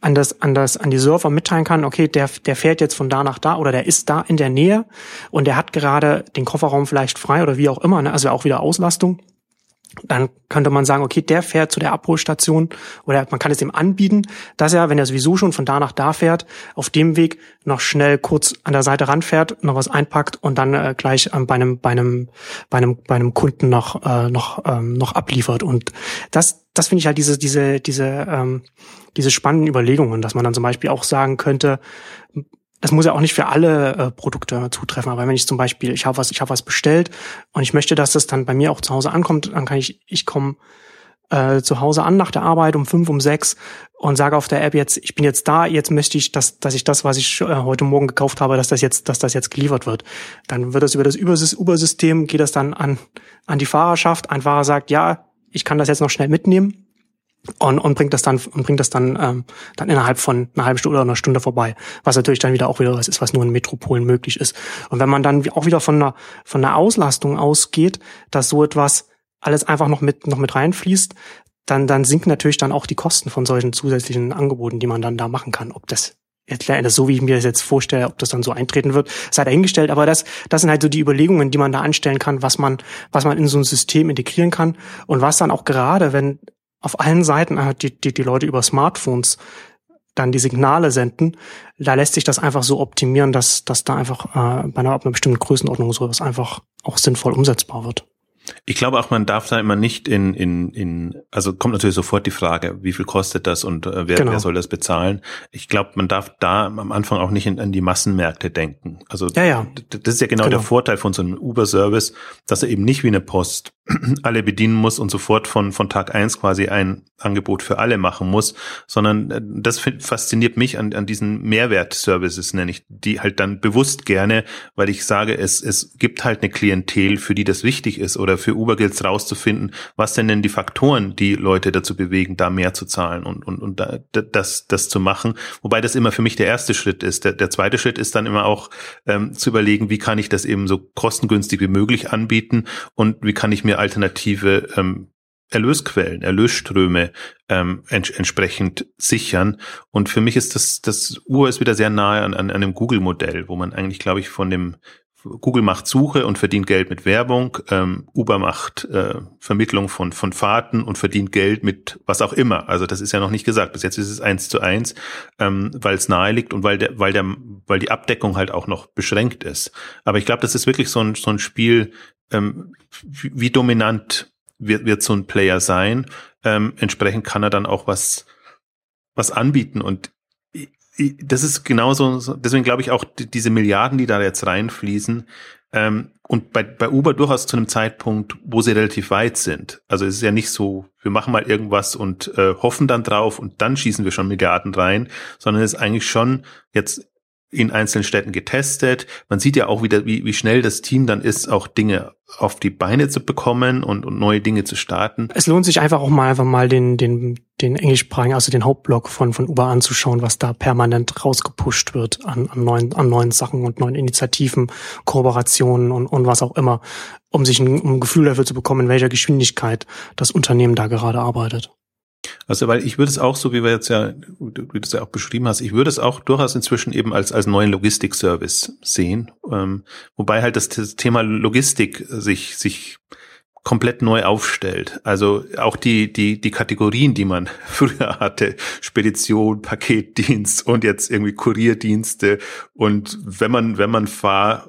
an das, an das, an die Server mitteilen kann, okay, der, der fährt jetzt von da nach da oder der ist da in der Nähe und der hat gerade den Kofferraum vielleicht frei oder wie auch immer, ne? also auch wieder Auslastung dann könnte man sagen, okay, der fährt zu der Abholstation oder man kann es ihm anbieten, dass er, wenn er sowieso schon von da nach da fährt, auf dem Weg noch schnell kurz an der Seite ranfährt, noch was einpackt und dann äh, gleich ähm, bei einem bei einem bei einem bei einem Kunden noch äh, noch ähm, noch abliefert. Und das das finde ich halt diese diese diese ähm, diese spannenden Überlegungen, dass man dann zum Beispiel auch sagen könnte, das muss ja auch nicht für alle äh, Produkte zutreffen, aber wenn ich zum Beispiel, ich habe was, ich habe was bestellt und ich möchte, dass das dann bei mir auch zu Hause ankommt, dann kann ich, ich komme äh, zu Hause an nach der Arbeit um fünf, um sechs und sage auf der App jetzt, ich bin jetzt da, jetzt möchte ich, dass, dass ich das, was ich äh, heute Morgen gekauft habe, dass das jetzt, dass das jetzt geliefert wird. Dann wird das über das Uber-System, geht das dann an, an die Fahrerschaft. Ein Fahrer sagt, ja, ich kann das jetzt noch schnell mitnehmen und, und bringt das dann und bringt das dann ähm, dann innerhalb von einer halben Stunde oder einer Stunde vorbei, was natürlich dann wieder auch wieder was ist, was nur in Metropolen möglich ist. Und wenn man dann auch wieder von einer von einer Auslastung ausgeht, dass so etwas alles einfach noch mit noch mit reinfließt, dann, dann sinken natürlich dann auch die Kosten von solchen zusätzlichen Angeboten, die man dann da machen kann. Ob das jetzt so wie ich mir das jetzt vorstelle, ob das dann so eintreten wird, sei dahingestellt. Aber das, das sind halt so die Überlegungen, die man da anstellen kann, was man, was man in so ein System integrieren kann und was dann auch gerade, wenn auf allen Seiten äh, die, die, die Leute über Smartphones dann die Signale senden, da lässt sich das einfach so optimieren, dass, dass da einfach äh, bei einer, einer bestimmten Größenordnung sowas einfach auch sinnvoll umsetzbar wird. Ich glaube auch, man darf da immer nicht in, in, in, also kommt natürlich sofort die Frage, wie viel kostet das und äh, wer, genau. wer soll das bezahlen? Ich glaube, man darf da am Anfang auch nicht in, in die Massenmärkte denken. Also ja, ja. das ist ja genau, genau. der Vorteil von so einem Uber-Service, dass er eben nicht wie eine Post alle bedienen muss und sofort von, von Tag eins quasi ein Angebot für alle machen muss, sondern äh, das fasziniert mich an, an diesen Mehrwert-Services, nenne ich die halt dann bewusst gerne, weil ich sage, es, es gibt halt eine Klientel, für die das wichtig ist oder für Uber gilt es rauszufinden, was denn denn die Faktoren, die Leute dazu bewegen, da mehr zu zahlen und, und, und da, das, das zu machen. Wobei das immer für mich der erste Schritt ist. Der, der zweite Schritt ist dann immer auch ähm, zu überlegen, wie kann ich das eben so kostengünstig wie möglich anbieten und wie kann ich mir alternative ähm, Erlösquellen, Erlösströme ähm, ents entsprechend sichern. Und für mich ist das, das Uhr ist wieder sehr nahe an, an einem Google-Modell, wo man eigentlich, glaube ich, von dem Google macht Suche und verdient Geld mit Werbung, ähm, Uber macht äh, Vermittlung von, von Fahrten und verdient Geld mit was auch immer. Also das ist ja noch nicht gesagt. Bis jetzt ist es eins zu eins, ähm, weil es nahe liegt und weil der, weil der, weil die Abdeckung halt auch noch beschränkt ist. Aber ich glaube, das ist wirklich so ein, so ein Spiel, ähm, wie, wie dominant wird, wird so ein Player sein. Ähm, entsprechend kann er dann auch was, was anbieten. Und das ist genauso, deswegen glaube ich auch, diese Milliarden, die da jetzt reinfließen, ähm, und bei, bei Uber durchaus zu einem Zeitpunkt, wo sie relativ weit sind. Also es ist ja nicht so, wir machen mal irgendwas und äh, hoffen dann drauf und dann schießen wir schon Milliarden rein, sondern es ist eigentlich schon jetzt in einzelnen Städten getestet. Man sieht ja auch wieder, wie, wie schnell das Team dann ist, auch Dinge auf die Beine zu bekommen und, und neue Dinge zu starten. Es lohnt sich einfach auch mal einfach mal den, den, den englischsprachigen, also den Hauptblock von, von Uber anzuschauen, was da permanent rausgepusht wird an, an, neuen, an neuen Sachen und neuen Initiativen, Kooperationen und, und was auch immer, um sich ein, um ein Gefühl dafür zu bekommen, in welcher Geschwindigkeit das Unternehmen da gerade arbeitet. Also, weil ich würde es auch, so wie wir jetzt ja, wie du es ja auch beschrieben hast, ich würde es auch durchaus inzwischen eben als, als neuen Logistik-Service sehen. Ähm, wobei halt das, das Thema Logistik sich, sich komplett neu aufstellt. Also auch die, die, die Kategorien, die man früher hatte, Spedition, Paketdienst und jetzt irgendwie Kurierdienste. Und wenn man, wenn man fahr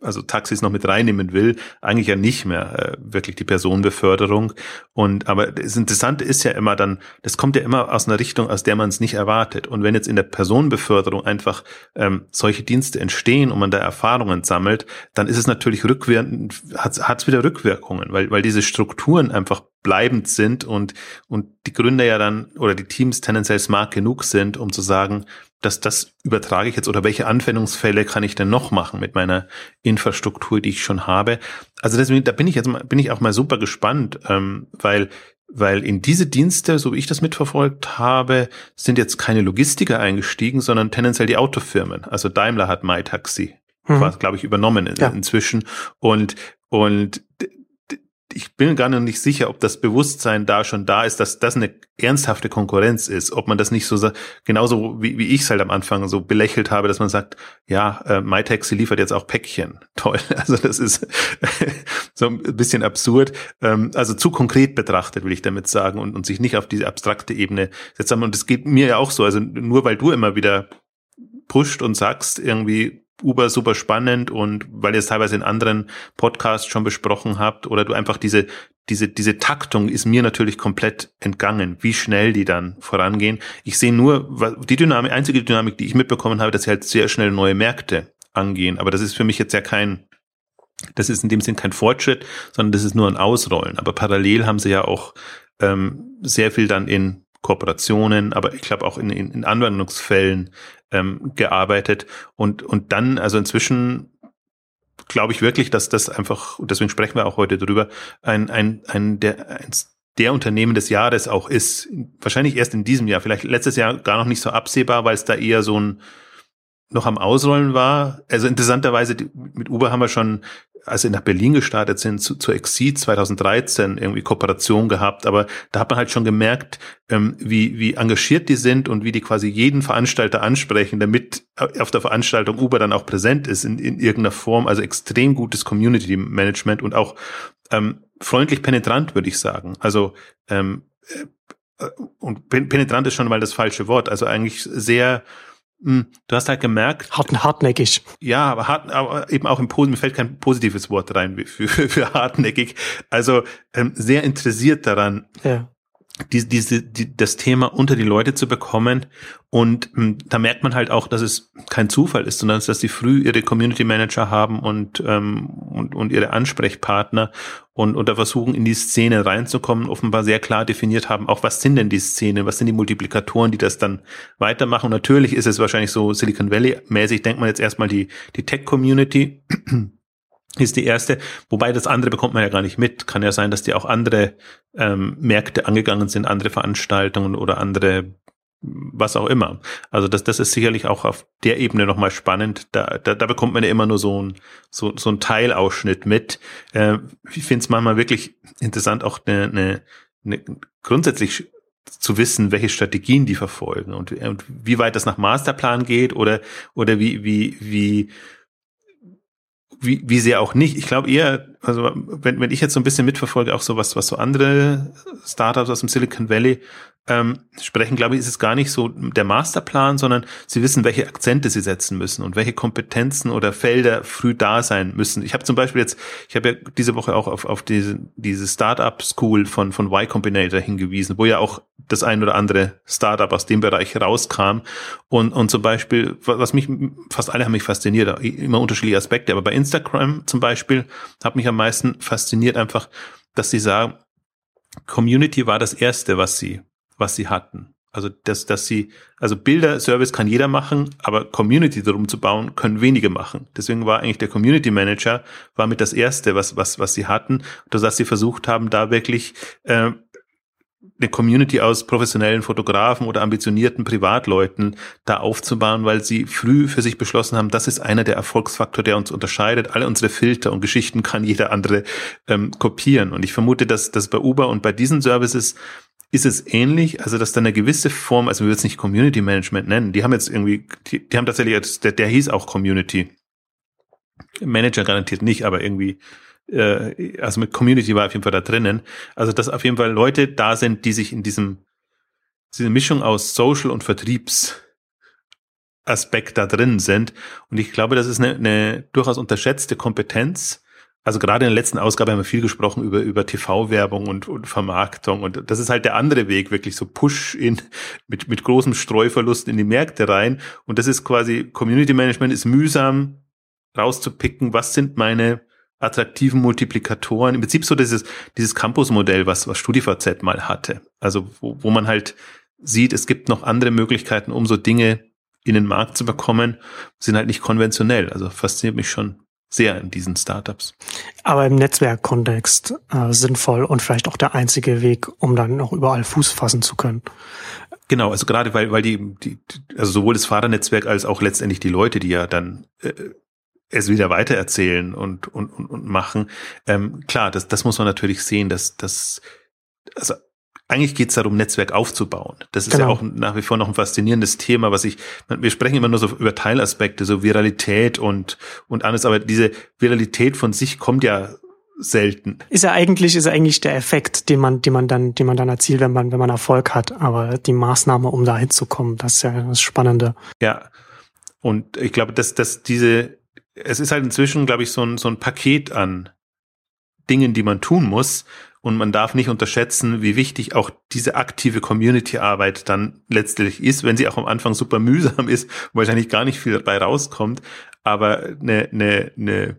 also Taxis noch mit reinnehmen will, eigentlich ja nicht mehr äh, wirklich die Personenbeförderung. Und aber das Interessante ist ja immer dann, das kommt ja immer aus einer Richtung, aus der man es nicht erwartet. Und wenn jetzt in der Personenbeförderung einfach ähm, solche Dienste entstehen und man da Erfahrungen sammelt, dann ist es natürlich rückwirkend, hat es wieder Rückwirkungen, weil, weil diese Strukturen einfach bleibend sind und, und die Gründer ja dann oder die Teams tendenziell smart genug sind, um zu sagen, dass das übertrage ich jetzt oder welche Anwendungsfälle kann ich denn noch machen mit meiner Infrastruktur, die ich schon habe. Also deswegen, da bin ich jetzt mal, bin ich auch mal super gespannt, ähm, weil weil in diese Dienste, so wie ich das mitverfolgt habe, sind jetzt keine Logistiker eingestiegen, sondern tendenziell die Autofirmen. Also Daimler hat MyTaxi, mhm. glaube ich, übernommen in, ja. inzwischen. Und, und ich bin gar nicht sicher, ob das Bewusstsein da schon da ist, dass das eine ernsthafte Konkurrenz ist, ob man das nicht so genauso wie, wie ich es halt am Anfang so belächelt habe, dass man sagt, ja, äh, MyTaxi liefert jetzt auch Päckchen. Toll. Also das ist so ein bisschen absurd. Ähm, also zu konkret betrachtet, will ich damit sagen, und, und sich nicht auf diese abstrakte Ebene setzen. Und es geht mir ja auch so. Also nur weil du immer wieder pusht und sagst, irgendwie Uber super spannend und weil ihr es teilweise in anderen Podcasts schon besprochen habt oder du einfach diese, diese, diese Taktung ist mir natürlich komplett entgangen, wie schnell die dann vorangehen. Ich sehe nur, die Dynamik, einzige Dynamik, die ich mitbekommen habe, dass sie halt sehr schnell neue Märkte angehen. Aber das ist für mich jetzt ja kein, das ist in dem Sinn kein Fortschritt, sondern das ist nur ein Ausrollen. Aber parallel haben sie ja auch ähm, sehr viel dann in Kooperationen, aber ich glaube auch in, in, in Anwendungsfällen ähm, gearbeitet und, und dann, also inzwischen glaube ich wirklich, dass das einfach, deswegen sprechen wir auch heute drüber, ein, ein, ein der, eins der Unternehmen des Jahres auch ist. Wahrscheinlich erst in diesem Jahr, vielleicht letztes Jahr gar noch nicht so absehbar, weil es da eher so ein noch am Ausrollen war. Also interessanterweise mit Uber haben wir schon als sie nach Berlin gestartet sind, zu, zur Exit 2013 irgendwie Kooperation gehabt, aber da hat man halt schon gemerkt, ähm, wie, wie engagiert die sind und wie die quasi jeden Veranstalter ansprechen, damit auf der Veranstaltung Uber dann auch präsent ist in, in irgendeiner Form. Also extrem gutes Community Management und auch ähm, freundlich penetrant, würde ich sagen. Also ähm, äh, und penetrant ist schon mal das falsche Wort. Also eigentlich sehr du hast halt gemerkt. Hart, hartnäckig. Ja, aber, hart, aber eben auch im Posen, mir fällt kein positives Wort rein für, für, für hartnäckig. Also ähm, sehr interessiert daran, ja die, diese, die, das Thema unter die Leute zu bekommen. Und mh, hm, da merkt man halt auch, dass es kein Zufall ist, sondern dass sie früh ihre Community Manager haben und, ähm, und, und ihre Ansprechpartner und, und da versuchen, in die Szene reinzukommen, offenbar sehr klar definiert haben, auch was sind denn die Szenen, was sind die Multiplikatoren, die das dann weitermachen. Und natürlich ist es wahrscheinlich so Silicon Valley-mäßig, denkt man jetzt erstmal die, die Tech-Community ist die erste, wobei das andere bekommt man ja gar nicht mit. Kann ja sein, dass die auch andere ähm, Märkte angegangen sind, andere Veranstaltungen oder andere was auch immer. Also das, das ist sicherlich auch auf der Ebene nochmal spannend. Da, da, da bekommt man ja immer nur so ein, so, so ein Teilausschnitt mit. Äh, ich finde es manchmal wirklich interessant, auch eine, eine, eine grundsätzlich zu wissen, welche Strategien die verfolgen und, und wie weit das nach Masterplan geht oder, oder wie, wie, wie, wie, wie sehr auch nicht. Ich glaube eher, also wenn, wenn ich jetzt so ein bisschen mitverfolge, auch so was, was so andere Startups aus dem Silicon Valley ähm, sprechen, glaube ich, ist es gar nicht so der Masterplan, sondern sie wissen, welche Akzente sie setzen müssen und welche Kompetenzen oder Felder früh da sein müssen. Ich habe zum Beispiel jetzt, ich habe ja diese Woche auch auf, auf diese, diese Startup School von, von Y Combinator hingewiesen, wo ja auch das ein oder andere Startup aus dem Bereich rauskam. Und, und zum Beispiel, was mich, fast alle haben mich fasziniert, immer unterschiedliche Aspekte, aber bei Instagram zum Beispiel hat mich am meisten fasziniert einfach, dass sie sagen, Community war das erste, was sie was sie hatten. Also, dass, dass sie, also Bilder-Service kann jeder machen, aber Community darum zu bauen, können wenige machen. Deswegen war eigentlich der Community Manager, war mit das erste, was, was, was sie hatten, dass sie versucht haben, da wirklich äh, eine Community aus professionellen Fotografen oder ambitionierten Privatleuten da aufzubauen, weil sie früh für sich beschlossen haben, das ist einer der Erfolgsfaktor, der uns unterscheidet. Alle unsere Filter und Geschichten kann jeder andere ähm, kopieren. Und ich vermute, dass, dass bei Uber und bei diesen Services ist es ähnlich, also dass da eine gewisse Form, also wir würden es nicht Community Management nennen, die haben jetzt irgendwie, die, die haben tatsächlich, jetzt, der, der hieß auch Community. Manager garantiert nicht, aber irgendwie, äh, also mit Community war auf jeden Fall da drinnen. Also dass auf jeden Fall Leute da sind, die sich in diesem, diese Mischung aus Social und Vertriebs Aspekt da drin sind. Und ich glaube, das ist eine, eine durchaus unterschätzte Kompetenz, also gerade in der letzten Ausgabe haben wir viel gesprochen über, über TV-Werbung und, und Vermarktung. Und das ist halt der andere Weg, wirklich so Push in, mit, mit großem Streuverlust in die Märkte rein. Und das ist quasi, Community Management ist mühsam rauszupicken, was sind meine attraktiven Multiplikatoren. Im Prinzip so dieses, dieses Campus-Modell, was, was StudiVZ mal hatte. Also, wo, wo man halt sieht, es gibt noch andere Möglichkeiten, um so Dinge in den Markt zu bekommen, sind halt nicht konventionell. Also fasziniert mich schon sehr in diesen Startups. Aber im Netzwerkkontext äh, sinnvoll und vielleicht auch der einzige Weg, um dann noch überall Fuß fassen zu können. Genau, also gerade weil, weil die, die also sowohl das Fahrernetzwerk als auch letztendlich die Leute, die ja dann äh, es wieder weitererzählen und, und, und, und machen. Ähm, klar, das, das muss man natürlich sehen, dass, dass also eigentlich geht es darum, Netzwerk aufzubauen. Das ist genau. ja auch nach wie vor noch ein faszinierendes Thema, was ich, wir sprechen immer nur so über Teilaspekte, so Viralität und, und alles, aber diese Viralität von sich kommt ja selten. Ist ja eigentlich, ist ja eigentlich der Effekt, den man, den man dann, den man dann erzielt, wenn man, wenn man Erfolg hat. Aber die Maßnahme, um da hinzukommen, das ist ja das Spannende. Ja. Und ich glaube, dass, dass diese, es ist halt inzwischen, glaube ich, so ein, so ein Paket an Dingen, die man tun muss, und man darf nicht unterschätzen, wie wichtig auch diese aktive Community-Arbeit dann letztlich ist, wenn sie auch am Anfang super mühsam ist, wahrscheinlich gar nicht viel dabei rauskommt, aber eine, eine, eine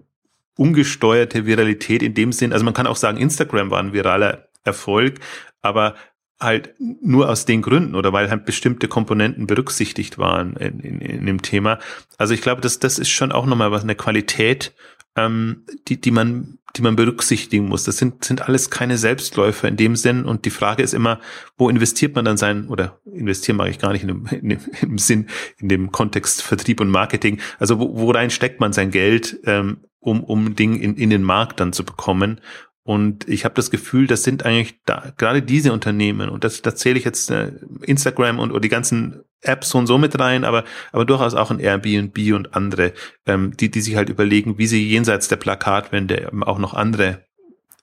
ungesteuerte Viralität in dem Sinn, also man kann auch sagen, Instagram war ein viraler Erfolg, aber halt nur aus den Gründen oder weil halt bestimmte Komponenten berücksichtigt waren in, in, in dem Thema. Also ich glaube, das, das ist schon auch nochmal was, eine Qualität, ähm, die, die man, die man berücksichtigen muss. Das sind, sind alles keine Selbstläufer in dem Sinn. Und die Frage ist immer, wo investiert man dann sein, oder investieren mag ich gar nicht in dem, in dem, im Sinn, in dem Kontext Vertrieb und Marketing. Also wo, wo rein steckt man sein Geld? Ähm, um, um Ding in, in den Markt dann zu bekommen. Und ich habe das Gefühl, das sind eigentlich da, gerade diese Unternehmen, und das, da zähle ich jetzt äh, Instagram und oder die ganzen Apps und so mit rein, aber, aber durchaus auch ein Airbnb und andere, ähm, die, die sich halt überlegen, wie sie jenseits der Plakatwände auch noch andere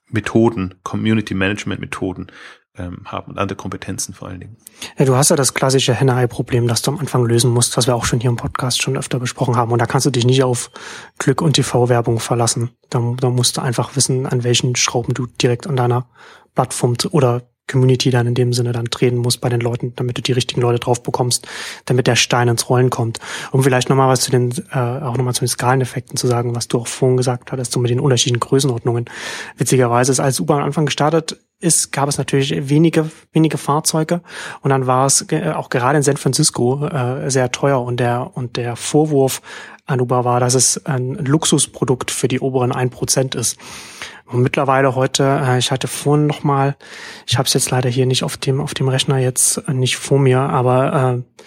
Methoden, Community Management Methoden ähm, haben und andere Kompetenzen vor allen Dingen. Ja, du hast ja das klassische Henne-Ei-Problem, das du am Anfang lösen musst, was wir auch schon hier im Podcast schon öfter besprochen haben. Und da kannst du dich nicht auf Glück und TV-Werbung verlassen. Da, da musst du einfach wissen, an welchen Schrauben du direkt an deiner Plattform oder Community dann in dem Sinne dann drehen musst bei den Leuten, damit du die richtigen Leute drauf bekommst, damit der Stein ins Rollen kommt. Um vielleicht nochmal was zu den, äh, auch nochmal zu den Skaleneffekten zu sagen, was du auch vorhin gesagt hattest, so mit den unterschiedlichen Größenordnungen. Witzigerweise ist, als Uber am Anfang gestartet ist, gab es natürlich wenige, wenige Fahrzeuge und dann war es äh, auch gerade in San Francisco äh, sehr teuer und der, und der Vorwurf an Uber war, dass es ein Luxusprodukt für die oberen ein Prozent ist. Und mittlerweile heute, äh, ich hatte vorhin noch mal, ich habe es jetzt leider hier nicht auf dem auf dem Rechner jetzt nicht vor mir, aber äh,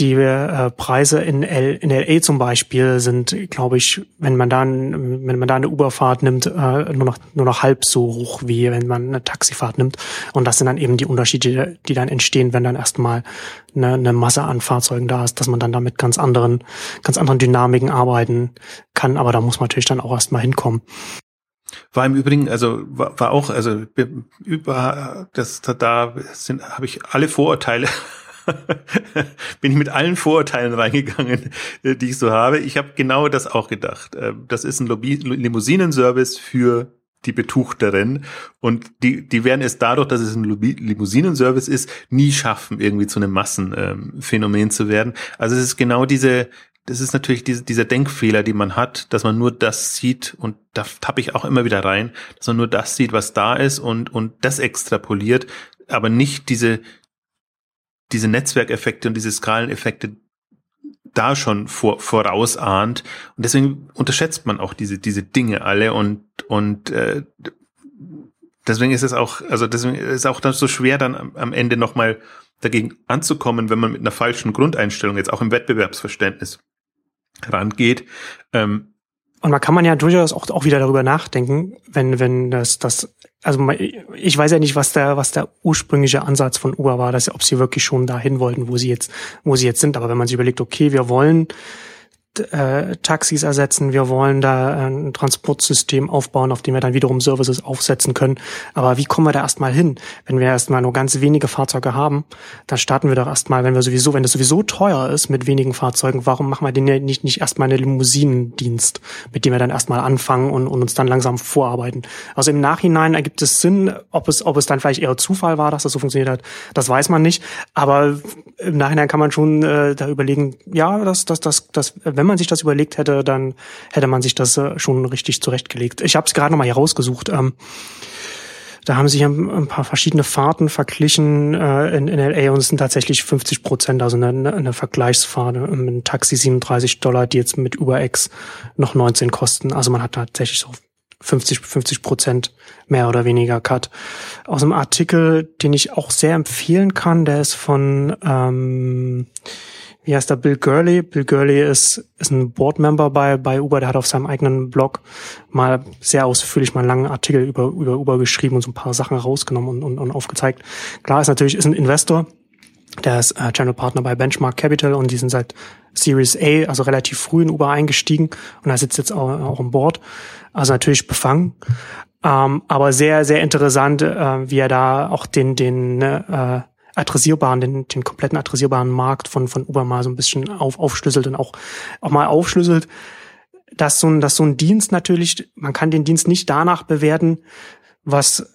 die äh, Preise in, L, in LA zum Beispiel sind, glaube ich, wenn man dann, wenn man da eine Uberfahrt nimmt, äh, nur noch nur noch halb so hoch wie wenn man eine Taxifahrt nimmt. Und das sind dann eben die Unterschiede, die dann entstehen, wenn dann erstmal eine, eine Masse an Fahrzeugen da ist, dass man dann damit ganz anderen, ganz anderen Dynamiken arbeiten kann. Aber da muss man natürlich dann auch erstmal hinkommen. War im Übrigen, also war, war auch, also über das da sind habe ich alle Vorurteile bin ich mit allen Vorurteilen reingegangen, äh, die ich so habe. Ich habe genau das auch gedacht. Äh, das ist ein Limousinenservice für die Betuchteren und die, die werden es dadurch, dass es ein Limousinenservice ist, nie schaffen, irgendwie zu einem Massenphänomen ähm, zu werden. Also es ist genau diese, das ist natürlich diese, dieser Denkfehler, die man hat, dass man nur das sieht und da tappe ich auch immer wieder rein, dass man nur das sieht, was da ist und, und das extrapoliert, aber nicht diese, diese Netzwerkeffekte und diese Skaleneffekte da schon vor, vorausahnt. Und deswegen unterschätzt man auch diese, diese Dinge alle und, und äh, deswegen ist es auch, also deswegen ist es auch dann so schwer, dann am, am Ende nochmal dagegen anzukommen, wenn man mit einer falschen Grundeinstellung jetzt auch im Wettbewerbsverständnis rangeht. Ähm, und man kann man ja durchaus auch, auch wieder darüber nachdenken, wenn, wenn das, das, also ich weiß ja nicht, was der, was der ursprüngliche Ansatz von Uber war, dass, ob sie wirklich schon dahin wollten, wo sie jetzt, wo sie jetzt sind. Aber wenn man sich überlegt, okay, wir wollen äh, Taxis ersetzen, wir wollen da ein Transportsystem aufbauen, auf dem wir dann wiederum Services aufsetzen können. Aber wie kommen wir da erstmal hin? Wenn wir erstmal nur ganz wenige Fahrzeuge haben, dann starten wir doch erstmal, wenn wir sowieso, wenn das sowieso teuer ist mit wenigen Fahrzeugen, warum machen wir den ja nicht, nicht erstmal eine Limousinendienst, mit dem wir dann erstmal anfangen und, und uns dann langsam vorarbeiten? Also im Nachhinein ergibt es Sinn, ob es, ob es dann vielleicht eher Zufall war, dass das so funktioniert hat, das weiß man nicht. Aber im Nachhinein kann man schon äh, da überlegen, ja, das, das, das, das, wenn man sich das überlegt hätte, dann hätte man sich das äh, schon richtig zurechtgelegt. Ich habe es gerade noch mal hier rausgesucht. Ähm, da haben sich ein, paar verschiedene Fahrten verglichen äh, in, in LA und es sind tatsächlich 50 Prozent, also eine, eine Vergleichsfahrt mit einem Taxi 37 Dollar, die jetzt mit UberX noch 19 kosten. Also man hat tatsächlich so 50, 50 Prozent mehr oder weniger Cut. Aus einem Artikel, den ich auch sehr empfehlen kann, der ist von ähm, wie heißt der, Bill Gurley. Bill Gurley ist, ist ein Boardmember bei, bei Uber, der hat auf seinem eigenen Blog mal sehr ausführlich mal einen langen Artikel über, über Uber geschrieben und so ein paar Sachen rausgenommen und, und, und aufgezeigt. Klar ist natürlich, ist ein Investor, der ist äh, Channel Partner bei Benchmark Capital und die sind seit Series A, also relativ früh in Uber eingestiegen und er sitzt jetzt auch, auch im Board. Also natürlich befangen. Ähm, aber sehr, sehr interessant, äh, wie er da auch den, den äh, adressierbaren, den, den kompletten adressierbaren Markt von, von Uber mal so ein bisschen auf, aufschlüsselt und auch, auch mal aufschlüsselt, dass so ein, dass so ein Dienst natürlich, man kann den Dienst nicht danach bewerten, was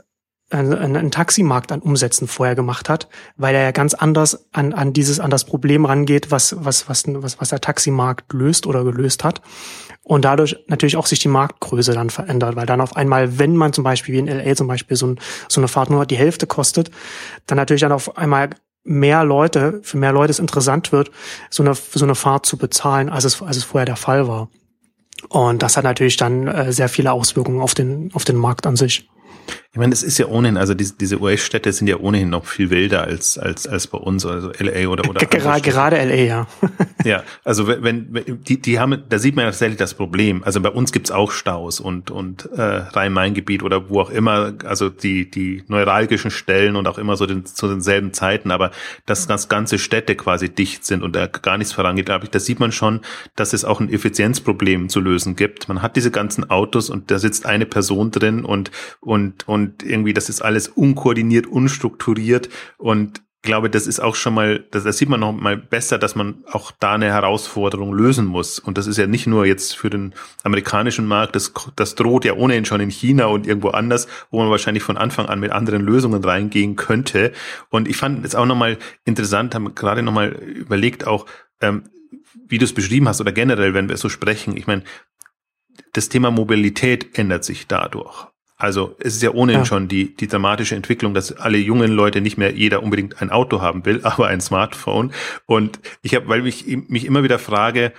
ein, ein Taximarkt an Umsätzen vorher gemacht hat, weil er ja ganz anders an, an dieses, an das Problem rangeht, was, was, was, was, was der Taximarkt löst oder gelöst hat. Und dadurch natürlich auch sich die Marktgröße dann verändert, weil dann auf einmal, wenn man zum Beispiel wie in LA zum Beispiel so, ein, so eine Fahrt nur die Hälfte kostet, dann natürlich dann auf einmal mehr Leute, für mehr Leute es interessant wird, so eine, so eine Fahrt zu bezahlen, als es, als es vorher der Fall war. Und das hat natürlich dann äh, sehr viele Auswirkungen auf den, auf den Markt an sich. Ich meine, es ist ja ohnehin, also diese, diese US-Städte sind ja ohnehin noch viel wilder als, als, als bei uns, also LA oder, oder. Gerade, gerade LA, ja. ja, also wenn, wenn, die, die haben, da sieht man ja tatsächlich das Problem. Also bei uns gibt's auch Staus und, und äh, Rhein-Main-Gebiet oder wo auch immer, also die, die neuralgischen Stellen und auch immer so den, zu denselben Zeiten, aber dass das ganze Städte quasi dicht sind und da gar nichts vorangeht, glaube ich, da sieht man schon, dass es auch ein Effizienzproblem zu lösen gibt. Man hat diese ganzen Autos und da sitzt eine Person drin und, und, und und irgendwie, das ist alles unkoordiniert, unstrukturiert und glaube, das ist auch schon mal, das, das sieht man noch mal besser, dass man auch da eine Herausforderung lösen muss. Und das ist ja nicht nur jetzt für den amerikanischen Markt, das, das droht ja ohnehin schon in China und irgendwo anders, wo man wahrscheinlich von Anfang an mit anderen Lösungen reingehen könnte. Und ich fand es auch nochmal interessant, haben gerade nochmal überlegt, auch ähm, wie du es beschrieben hast oder generell, wenn wir so sprechen. Ich meine, das Thema Mobilität ändert sich dadurch. Also es ist ja ohnehin ja. schon die, die dramatische Entwicklung, dass alle jungen Leute nicht mehr jeder unbedingt ein Auto haben will, aber ein Smartphone. Und ich habe, weil ich mich immer wieder frage,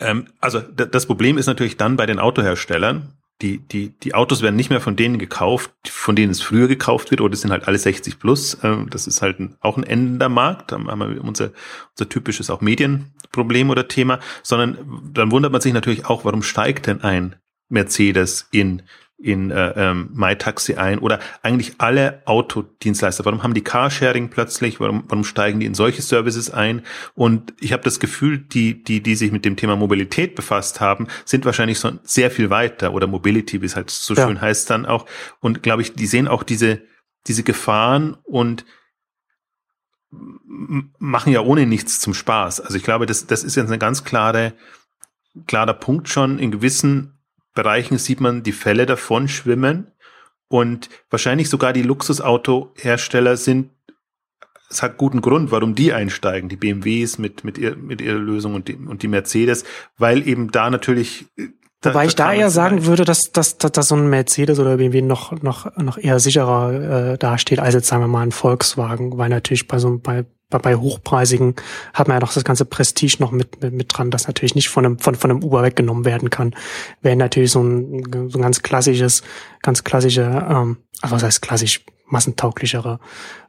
ähm, also das Problem ist natürlich dann bei den Autoherstellern, die, die, die Autos werden nicht mehr von denen gekauft, von denen es früher gekauft wird, oder es sind halt alle 60 plus. Ähm, das ist halt auch ein endender Markt. Da haben wir unser, unser typisches auch Medienproblem oder Thema, sondern dann wundert man sich natürlich auch, warum steigt denn ein Mercedes in in äh, ähm, MyTaxi ein oder eigentlich alle Autodienstleister. Warum haben die Carsharing plötzlich? Warum, warum steigen die in solche Services ein? Und ich habe das Gefühl, die, die, die sich mit dem Thema Mobilität befasst haben, sind wahrscheinlich so sehr viel weiter oder Mobility, wie es halt so ja. schön heißt dann auch. Und glaube ich, die sehen auch diese, diese Gefahren und machen ja ohne nichts zum Spaß. Also ich glaube, das, das ist jetzt eine ganz klare, klarer Punkt schon. In gewissen Bereichen sieht man die Fälle davon schwimmen und wahrscheinlich sogar die Luxusautohersteller sind es hat guten Grund, warum die einsteigen, die BMWs mit, mit, ihr, mit ihrer Lösung und die, und die Mercedes, weil eben da natürlich äh, da, Wobei ich da eher sagen würde, dass, dass, dass, dass so ein Mercedes oder BMW noch, noch, noch eher sicherer äh, dasteht als jetzt sagen wir mal ein Volkswagen, weil natürlich bei so bei bei hochpreisigen hat man ja noch das ganze Prestige noch mit, mit, mit dran, das natürlich nicht von einem, von, von einem Uber weggenommen werden kann. Wäre natürlich so ein, so ein ganz klassisches, ganz klassische, ähm, also was heißt klassisch, massentauglichere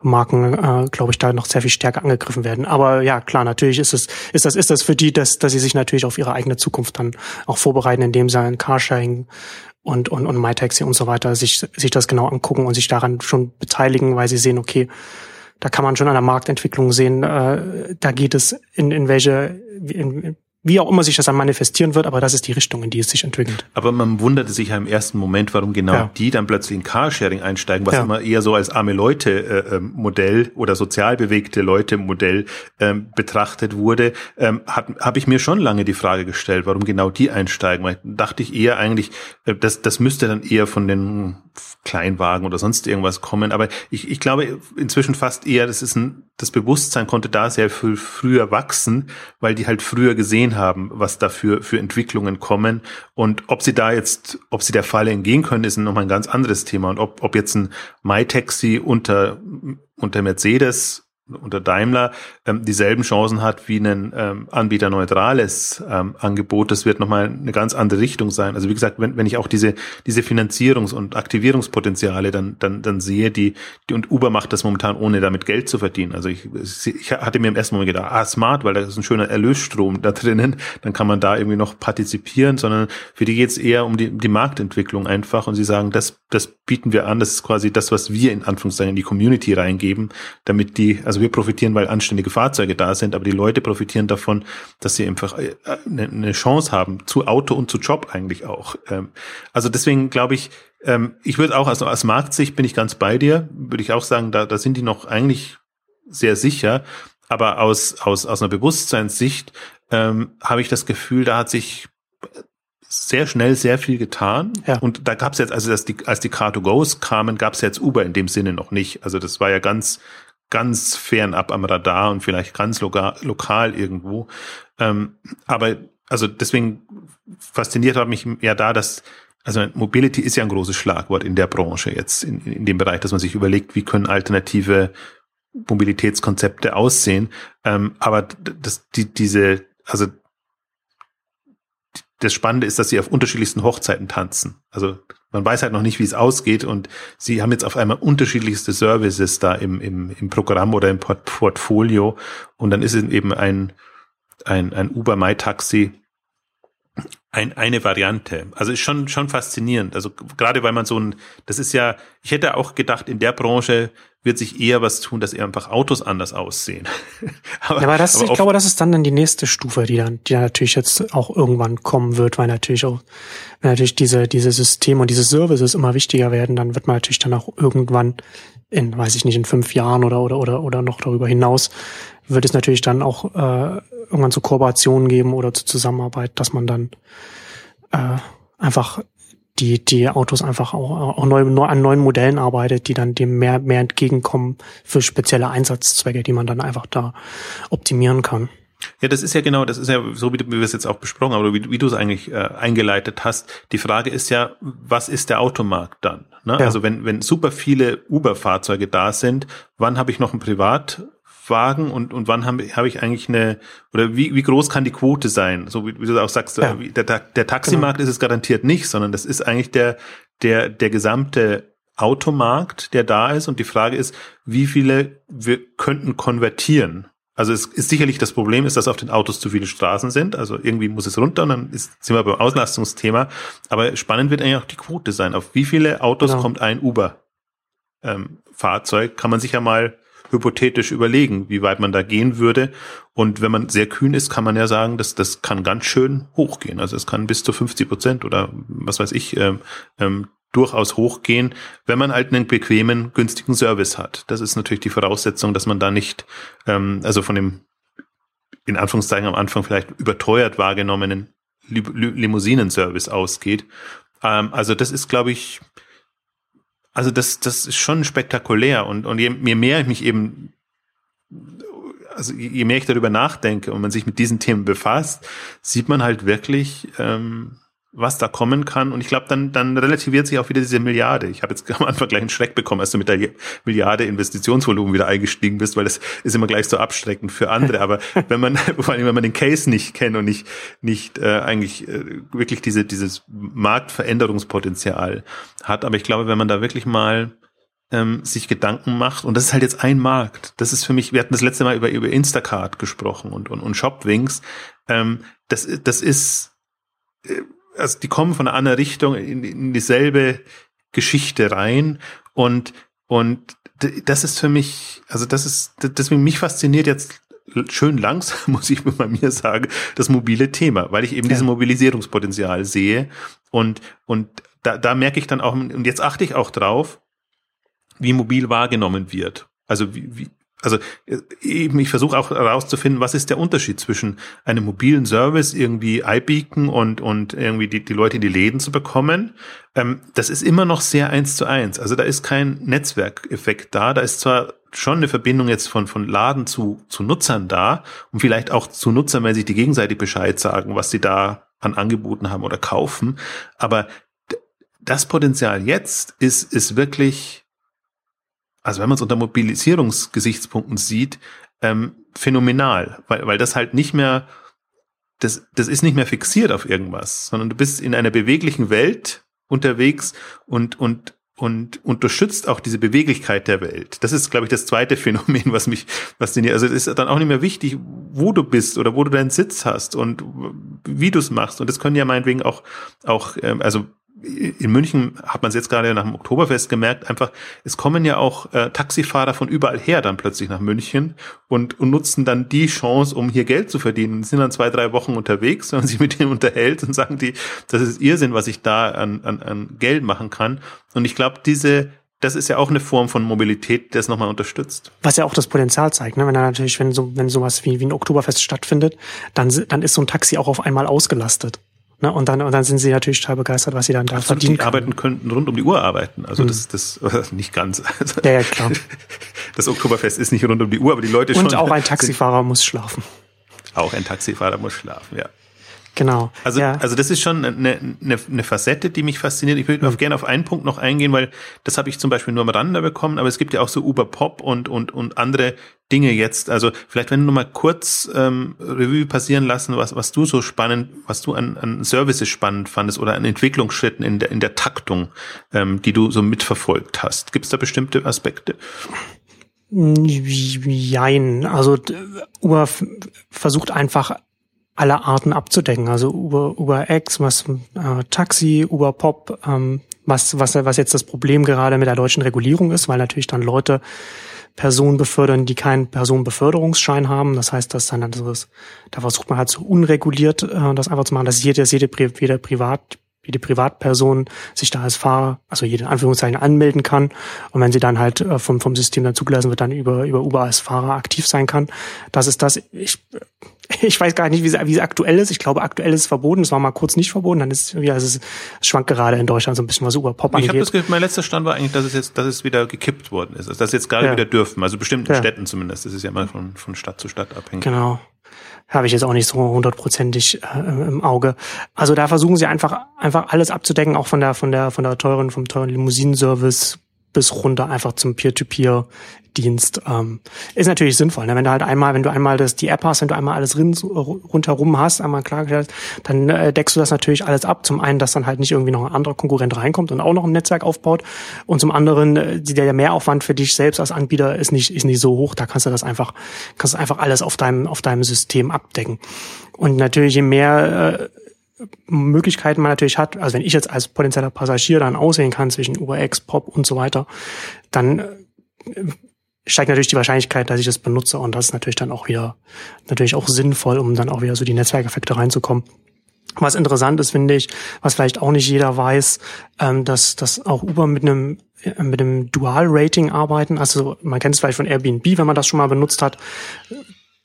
Marken, äh, glaube ich, da noch sehr viel stärker angegriffen werden. Aber ja, klar, natürlich ist es, ist das, ist das für die, dass, dass sie sich natürlich auf ihre eigene Zukunft dann auch vorbereiten, indem sie ein Carsharing und, und, und MyTaxi und so weiter sich, sich das genau angucken und sich daran schon beteiligen, weil sie sehen, okay, da kann man schon an der Marktentwicklung sehen, äh, da geht es in, in welche, in, wie auch immer sich das dann manifestieren wird, aber das ist die Richtung, in die es sich entwickelt. Aber man wunderte sich ja im ersten Moment, warum genau ja. die dann plötzlich in Carsharing einsteigen, was ja. immer eher so als arme Leute äh, ähm, Modell oder sozial bewegte Leute Modell ähm, betrachtet wurde, ähm, habe ich mir schon lange die Frage gestellt, warum genau die einsteigen. Weil dachte ich eher eigentlich, äh, das, das müsste dann eher von den Kleinwagen oder sonst irgendwas kommen. Aber ich, ich glaube inzwischen fast eher, das ist ein, das Bewusstsein konnte da sehr viel früher wachsen, weil die halt früher gesehen haben, was da für, für Entwicklungen kommen. Und ob sie da jetzt, ob sie der Falle entgehen können, ist nochmal ein ganz anderes Thema. Und ob, ob jetzt ein MyTaxi unter, unter Mercedes unter Daimler ähm, dieselben Chancen hat wie ein ähm, anbieterneutrales ähm, Angebot. Das wird nochmal eine ganz andere Richtung sein. Also wie gesagt, wenn, wenn ich auch diese, diese Finanzierungs- und Aktivierungspotenziale dann, dann, dann sehe, die, die und Uber macht das momentan ohne damit Geld zu verdienen. Also ich, ich hatte mir im ersten Moment gedacht, ah, smart, weil da ist ein schöner Erlösstrom da drinnen, dann kann man da irgendwie noch partizipieren, sondern für die geht es eher um die, die Marktentwicklung einfach und sie sagen, das, das bieten wir an, das ist quasi das, was wir in Anführungszeichen in die Community reingeben, damit die, also also wir profitieren, weil anständige Fahrzeuge da sind, aber die Leute profitieren davon, dass sie einfach äh, eine Chance haben zu Auto und zu Job eigentlich auch. Ähm, also deswegen glaube ich, ähm, ich würde auch, also aus Marktsicht bin ich ganz bei dir, würde ich auch sagen, da, da sind die noch eigentlich sehr sicher. Aber aus, aus, aus einer Bewusstseinssicht ähm, habe ich das Gefühl, da hat sich sehr schnell sehr viel getan. Ja. Und da gab es jetzt, also dass die, als die Car2Goes kamen, gab es jetzt Uber in dem Sinne noch nicht. Also das war ja ganz ganz fernab am Radar und vielleicht ganz lokal, lokal irgendwo. Ähm, aber also deswegen fasziniert hat mich ja da, dass also Mobility ist ja ein großes Schlagwort in der Branche jetzt, in, in dem Bereich, dass man sich überlegt, wie können alternative Mobilitätskonzepte aussehen. Ähm, aber das, die, diese, also das Spannende ist, dass sie auf unterschiedlichsten Hochzeiten tanzen. Also man weiß halt noch nicht, wie es ausgeht und sie haben jetzt auf einmal unterschiedlichste Services da im, im, im Programm oder im Port Portfolio und dann ist es eben ein, ein, ein Uber My Taxi ein, eine Variante. Also ist schon, schon faszinierend. Also gerade weil man so ein, das ist ja, ich hätte auch gedacht, in der Branche wird sich eher was tun, dass einfach Autos anders aussehen. aber, ja, aber das, aber ich glaube, das ist dann dann die nächste Stufe, die dann, die dann natürlich jetzt auch irgendwann kommen wird, weil natürlich auch, wenn natürlich diese, diese Systeme und diese Services immer wichtiger werden, dann wird man natürlich dann auch irgendwann in, weiß ich nicht, in fünf Jahren oder, oder, oder, oder noch darüber hinaus, wird es natürlich dann auch äh, irgendwann zu Kooperationen geben oder zur Zusammenarbeit, dass man dann äh, einfach die, die Autos einfach auch, auch neu, neu, an neuen Modellen arbeitet, die dann dem mehr, mehr entgegenkommen für spezielle Einsatzzwecke, die man dann einfach da optimieren kann. Ja, das ist ja genau, das ist ja so, wie, wir es jetzt auch besprochen haben, oder wie, wie du es eigentlich äh, eingeleitet hast. Die Frage ist ja, was ist der Automarkt dann? Ne? Ja. Also wenn, wenn super viele Uber-Fahrzeuge da sind, wann habe ich noch ein Privat Wagen und, und wann habe hab ich eigentlich eine, oder wie, wie groß kann die Quote sein? So wie, wie du auch sagst, ja. der, der Taximarkt genau. ist es garantiert nicht, sondern das ist eigentlich der, der, der gesamte Automarkt, der da ist. Und die Frage ist, wie viele wir könnten konvertieren? Also es ist sicherlich das Problem ist, dass auf den Autos zu viele Straßen sind. Also irgendwie muss es runter und dann ist, sind wir beim Auslastungsthema. Aber spannend wird eigentlich auch die Quote sein. Auf wie viele Autos genau. kommt ein Uber ähm, Fahrzeug? Kann man sich ja mal hypothetisch überlegen, wie weit man da gehen würde. Und wenn man sehr kühn ist, kann man ja sagen, dass das kann ganz schön hochgehen. Also es kann bis zu 50 Prozent oder was weiß ich ähm, ähm, durchaus hochgehen, wenn man halt einen bequemen, günstigen Service hat. Das ist natürlich die Voraussetzung, dass man da nicht, ähm, also von dem in Anführungszeichen am Anfang vielleicht überteuert wahrgenommenen Limousinenservice ausgeht. Ähm, also das ist, glaube ich, also das, das ist schon spektakulär und, und je, je mehr ich mich eben, also je mehr ich darüber nachdenke und man sich mit diesen Themen befasst, sieht man halt wirklich, ähm, was da kommen kann. Und ich glaube, dann, dann relativiert sich auch wieder diese Milliarde. Ich habe jetzt am Anfang gleich einen Schreck bekommen, als du mit der Milliarde Investitionsvolumen wieder eingestiegen bist, weil das ist immer gleich so abschreckend für andere. Aber wenn man, vor allem wenn man den Case nicht kennt und nicht, nicht äh, eigentlich äh, wirklich diese, dieses Marktveränderungspotenzial hat. Aber ich glaube, wenn man da wirklich mal ähm, sich Gedanken macht, und das ist halt jetzt ein Markt. Das ist für mich, wir hatten das letzte Mal über, über Instacart gesprochen und, und, und Shopwings. Ähm, das, das ist, äh, also die kommen von einer anderen Richtung in, in dieselbe Geschichte rein und und das ist für mich, also das ist, deswegen mich fasziniert jetzt schön langsam, muss ich bei mir sagen, das mobile Thema, weil ich eben ja. dieses Mobilisierungspotenzial sehe und, und da, da merke ich dann auch, und jetzt achte ich auch drauf, wie mobil wahrgenommen wird. Also wie, wie, also äh, eben, ich versuche auch herauszufinden, was ist der Unterschied zwischen einem mobilen Service, irgendwie iBeacon und, und irgendwie die, die Leute in die Läden zu bekommen. Ähm, das ist immer noch sehr eins zu eins. Also da ist kein Netzwerkeffekt da. Da ist zwar schon eine Verbindung jetzt von, von Laden zu, zu Nutzern da und vielleicht auch zu Nutzern, wenn sich die gegenseitig Bescheid sagen, was sie da an Angeboten haben oder kaufen. Aber das Potenzial jetzt ist, ist wirklich also wenn man es unter Mobilisierungsgesichtspunkten sieht, ähm, phänomenal, weil, weil das halt nicht mehr, das, das ist nicht mehr fixiert auf irgendwas, sondern du bist in einer beweglichen Welt unterwegs und, und, und unterstützt auch diese Beweglichkeit der Welt. Das ist, glaube ich, das zweite Phänomen, was mich fasziniert. Also es ist dann auch nicht mehr wichtig, wo du bist oder wo du deinen Sitz hast und wie du es machst. Und das können ja meinetwegen auch, auch, ähm, also in München hat man es jetzt gerade nach dem Oktoberfest gemerkt, einfach, es kommen ja auch äh, Taxifahrer von überall her dann plötzlich nach München und, und nutzen dann die Chance, um hier Geld zu verdienen. sind dann zwei, drei Wochen unterwegs, wenn man sich mit denen unterhält und sagen die, das ist Irrsinn, was ich da an, an, an Geld machen kann. Und ich glaube, diese das ist ja auch eine Form von Mobilität, der es nochmal unterstützt. Was ja auch das Potenzial zeigt, ne? wenn natürlich, wenn so, wenn sowas wie, wie ein Oktoberfest stattfindet, dann, dann ist so ein Taxi auch auf einmal ausgelastet. Ne? Und, dann, und dann sind sie natürlich total begeistert, was sie dann da Absolut, verdienen die arbeiten könnten rund um die Uhr arbeiten. Also mhm. das, das nicht ganz. Also ja, ja, klar. Das Oktoberfest ist nicht rund um die Uhr, aber die Leute und schon. Und auch ein Taxifahrer muss schlafen. Auch ein Taxifahrer muss schlafen, ja. Genau. Also, ja. also das ist schon eine, eine, eine Facette, die mich fasziniert. Ich würde mhm. gerne auf einen Punkt noch eingehen, weil das habe ich zum Beispiel nur am Rande bekommen, aber es gibt ja auch so Uber Pop und, und, und andere Dinge jetzt. Also vielleicht, wenn du noch mal kurz ähm, Revue passieren lassen, was, was du so spannend, was du an, an Services spannend fandest oder an Entwicklungsschritten in der, in der Taktung, ähm, die du so mitverfolgt hast. Gibt es da bestimmte Aspekte? Jein. Also Uber versucht einfach alle Arten abzudecken. Also Uber, Uber X, was äh, Taxi, Uber Pop, ähm, was, was, was jetzt das Problem gerade mit der deutschen Regulierung ist, weil natürlich dann Leute Personen befördern, die keinen Personenbeförderungsschein haben. Das heißt, dass dann das da versucht man halt so unreguliert äh, das einfach zu machen, dass jede, jede, jede Privat, jede Privatperson sich da als Fahrer, also jede Anführungszeichen anmelden kann. Und wenn sie dann halt äh, vom, vom System dann zugelassen wird, dann über, über Uber als Fahrer aktiv sein kann. Das ist das. Ich, ich weiß gar nicht, wie es, wie es aktuell ist. Ich glaube, aktuell ist es verboten. Es war mal kurz nicht verboten. Dann ist ja, also es, es schwankt gerade in Deutschland so ein bisschen was Uber Pop angeht. Ich habe das mein letzter Stand war eigentlich, dass es jetzt, dass es wieder gekippt worden ist. Also, dass es jetzt gerade ja. wieder dürfen. Also bestimmten ja. Städten zumindest. Das ist ja mal von, von Stadt zu Stadt abhängig. Genau habe ich jetzt auch nicht so hundertprozentig äh, im Auge. Also da versuchen sie einfach einfach alles abzudecken, auch von der von der von der teuren vom teuren Limousinenservice bis runter einfach zum Peer-to-Peer Dienst ähm, ist natürlich sinnvoll. Ne? Wenn du halt einmal, wenn du einmal das die App hast, wenn du einmal alles rin, rundherum hast, einmal klargestellt, dann äh, deckst du das natürlich alles ab. Zum einen, dass dann halt nicht irgendwie noch ein anderer Konkurrent reinkommt und auch noch ein Netzwerk aufbaut, und zum anderen, äh, der Mehraufwand für dich selbst als Anbieter ist nicht ist nicht so hoch. Da kannst du das einfach kannst du einfach alles auf deinem auf deinem System abdecken. Und natürlich je mehr äh, Möglichkeiten man natürlich hat, also wenn ich jetzt als potenzieller Passagier dann auswählen kann zwischen UberX, Pop und so weiter, dann äh, steigt natürlich die Wahrscheinlichkeit, dass ich das benutze und das ist natürlich dann auch wieder natürlich auch sinnvoll, um dann auch wieder so die Netzwerkeffekte reinzukommen. Was interessant ist, finde ich, was vielleicht auch nicht jeder weiß, ähm, dass, dass auch Uber mit einem äh, mit einem Dual-Rating arbeiten. Also man kennt es vielleicht von Airbnb, wenn man das schon mal benutzt hat.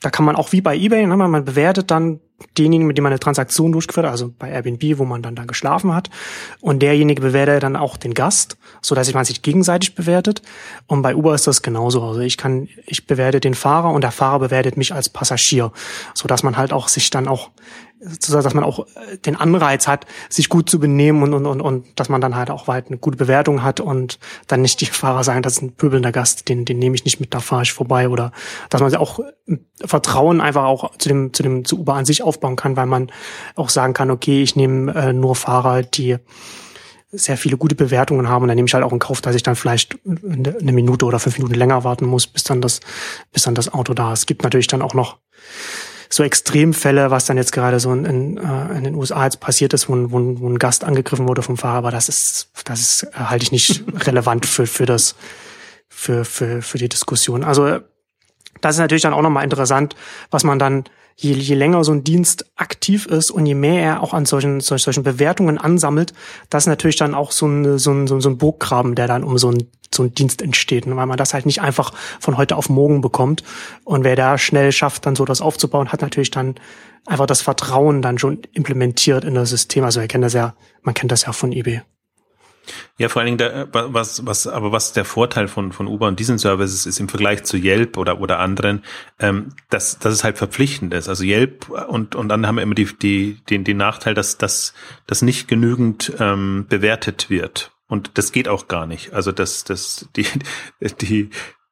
Da kann man auch wie bei eBay, ne, man bewertet dann denjenigen, mit dem man eine Transaktion durchgeführt hat, also bei Airbnb, wo man dann da geschlafen hat. Und derjenige bewertet dann auch den Gast, so dass man sich gegenseitig bewertet. Und bei Uber ist das genauso. Also ich kann, ich bewerte den Fahrer und der Fahrer bewertet mich als Passagier, so dass man halt auch sich dann auch dass man auch äh, den Anreiz hat, sich gut zu benehmen und, und, und, und dass man dann halt auch weit eine gute Bewertung hat und dann nicht die Fahrer sagen, das ist ein pöbelnder Gast, den, den nehme ich nicht mit, da fahre ich vorbei oder dass man auch äh, Vertrauen einfach auch zu dem, zu dem, zu Uber an sich aufbauen kann, weil man auch sagen kann, okay, ich nehme äh, nur Fahrer, die sehr viele gute Bewertungen haben und dann nehme ich halt auch in Kauf, dass ich dann vielleicht eine Minute oder fünf Minuten länger warten muss, bis dann das, bis dann das Auto da ist. Es gibt natürlich dann auch noch so Extremfälle, was dann jetzt gerade so in, in, äh, in den USA jetzt passiert ist, wo, wo, wo ein Gast angegriffen wurde vom Fahrer, aber das ist, das ist, äh, halte ich nicht relevant für, für das, für, für, für die Diskussion. Also das ist natürlich dann auch nochmal interessant, was man dann je, je länger so ein Dienst aktiv ist und je mehr er auch an solchen, solchen, solchen Bewertungen ansammelt, das ist natürlich dann auch so ein, so ein, so ein Burggraben, der dann um so ein, so ein Dienst entsteht, ne? weil man das halt nicht einfach von heute auf morgen bekommt. Und wer da schnell schafft, dann so das aufzubauen, hat natürlich dann einfach das Vertrauen dann schon implementiert in das System. Also er kennt das ja, man kennt das ja von eBay. Ja, vor allen Dingen, der, was, was, aber was der Vorteil von, von Uber und diesen Services ist im Vergleich zu Yelp oder, oder anderen, ähm, dass, dass es halt verpflichtend ist. Also Yelp und, und dann haben wir immer die, die, den, den Nachteil, dass, dass, dass nicht genügend ähm, bewertet wird. Und das geht auch gar nicht. Also das, das, die, die,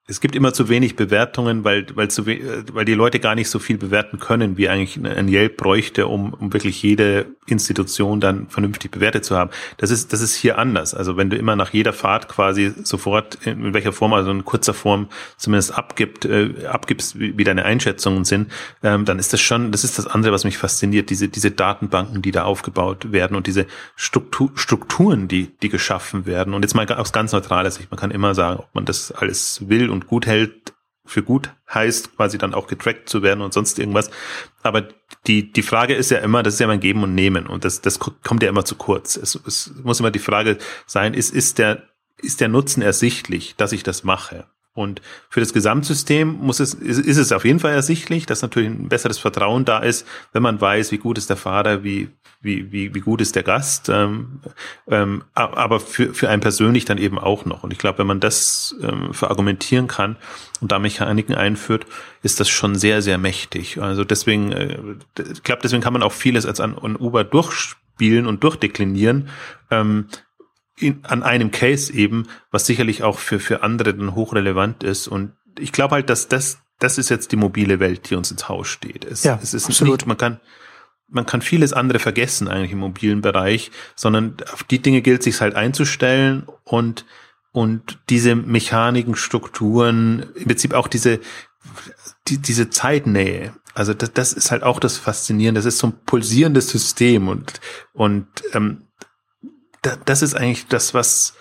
es gibt immer zu wenig Bewertungen, weil, weil, zu, weil die Leute gar nicht so viel bewerten können, wie eigentlich ein Yelp bräuchte, um, um wirklich jede Institution dann vernünftig bewertet zu haben. Das ist, das ist hier anders. Also wenn du immer nach jeder Fahrt quasi sofort in welcher Form, also in kurzer Form zumindest abgibt, äh, abgibst, wie, deine Einschätzungen sind, ähm, dann ist das schon, das ist das andere, was mich fasziniert, diese, diese Datenbanken, die da aufgebaut werden und diese Struktur, Strukturen, die, die geschaffen werden. Und jetzt mal aus ganz neutraler Sicht, man kann immer sagen, ob man das alles will und gut hält, für gut heißt, quasi dann auch getrackt zu werden und sonst irgendwas. Aber die, die Frage ist ja immer, das ist ja mein Geben und Nehmen und das, das kommt ja immer zu kurz. Es, es muss immer die Frage sein, ist, ist der, ist der Nutzen ersichtlich, dass ich das mache? Und für das Gesamtsystem muss es, ist, ist es auf jeden Fall ersichtlich, dass natürlich ein besseres Vertrauen da ist, wenn man weiß, wie gut ist der Fahrer, wie, wie, wie, wie gut ist der Gast, ähm, ähm, aber für, für einen persönlich dann eben auch noch. Und ich glaube, wenn man das ähm, verargumentieren kann und da Mechaniken einführt, ist das schon sehr, sehr mächtig. Also deswegen, äh, ich glaube, deswegen kann man auch vieles als an, an Uber durchspielen und durchdeklinieren. Ähm, in, an einem Case eben, was sicherlich auch für, für andere dann hochrelevant ist. Und ich glaube halt, dass das, das ist jetzt die mobile Welt, die uns ins Haus steht. Es, ja, es ist absolut. nicht, man kann, man kann vieles andere vergessen eigentlich im mobilen Bereich, sondern auf die Dinge gilt sich halt einzustellen und, und diese Mechaniken, Strukturen, im Prinzip auch diese, die, diese Zeitnähe. Also das, das ist halt auch das Faszinierende. Das ist so ein pulsierendes System und, und ähm, das ist eigentlich das, was,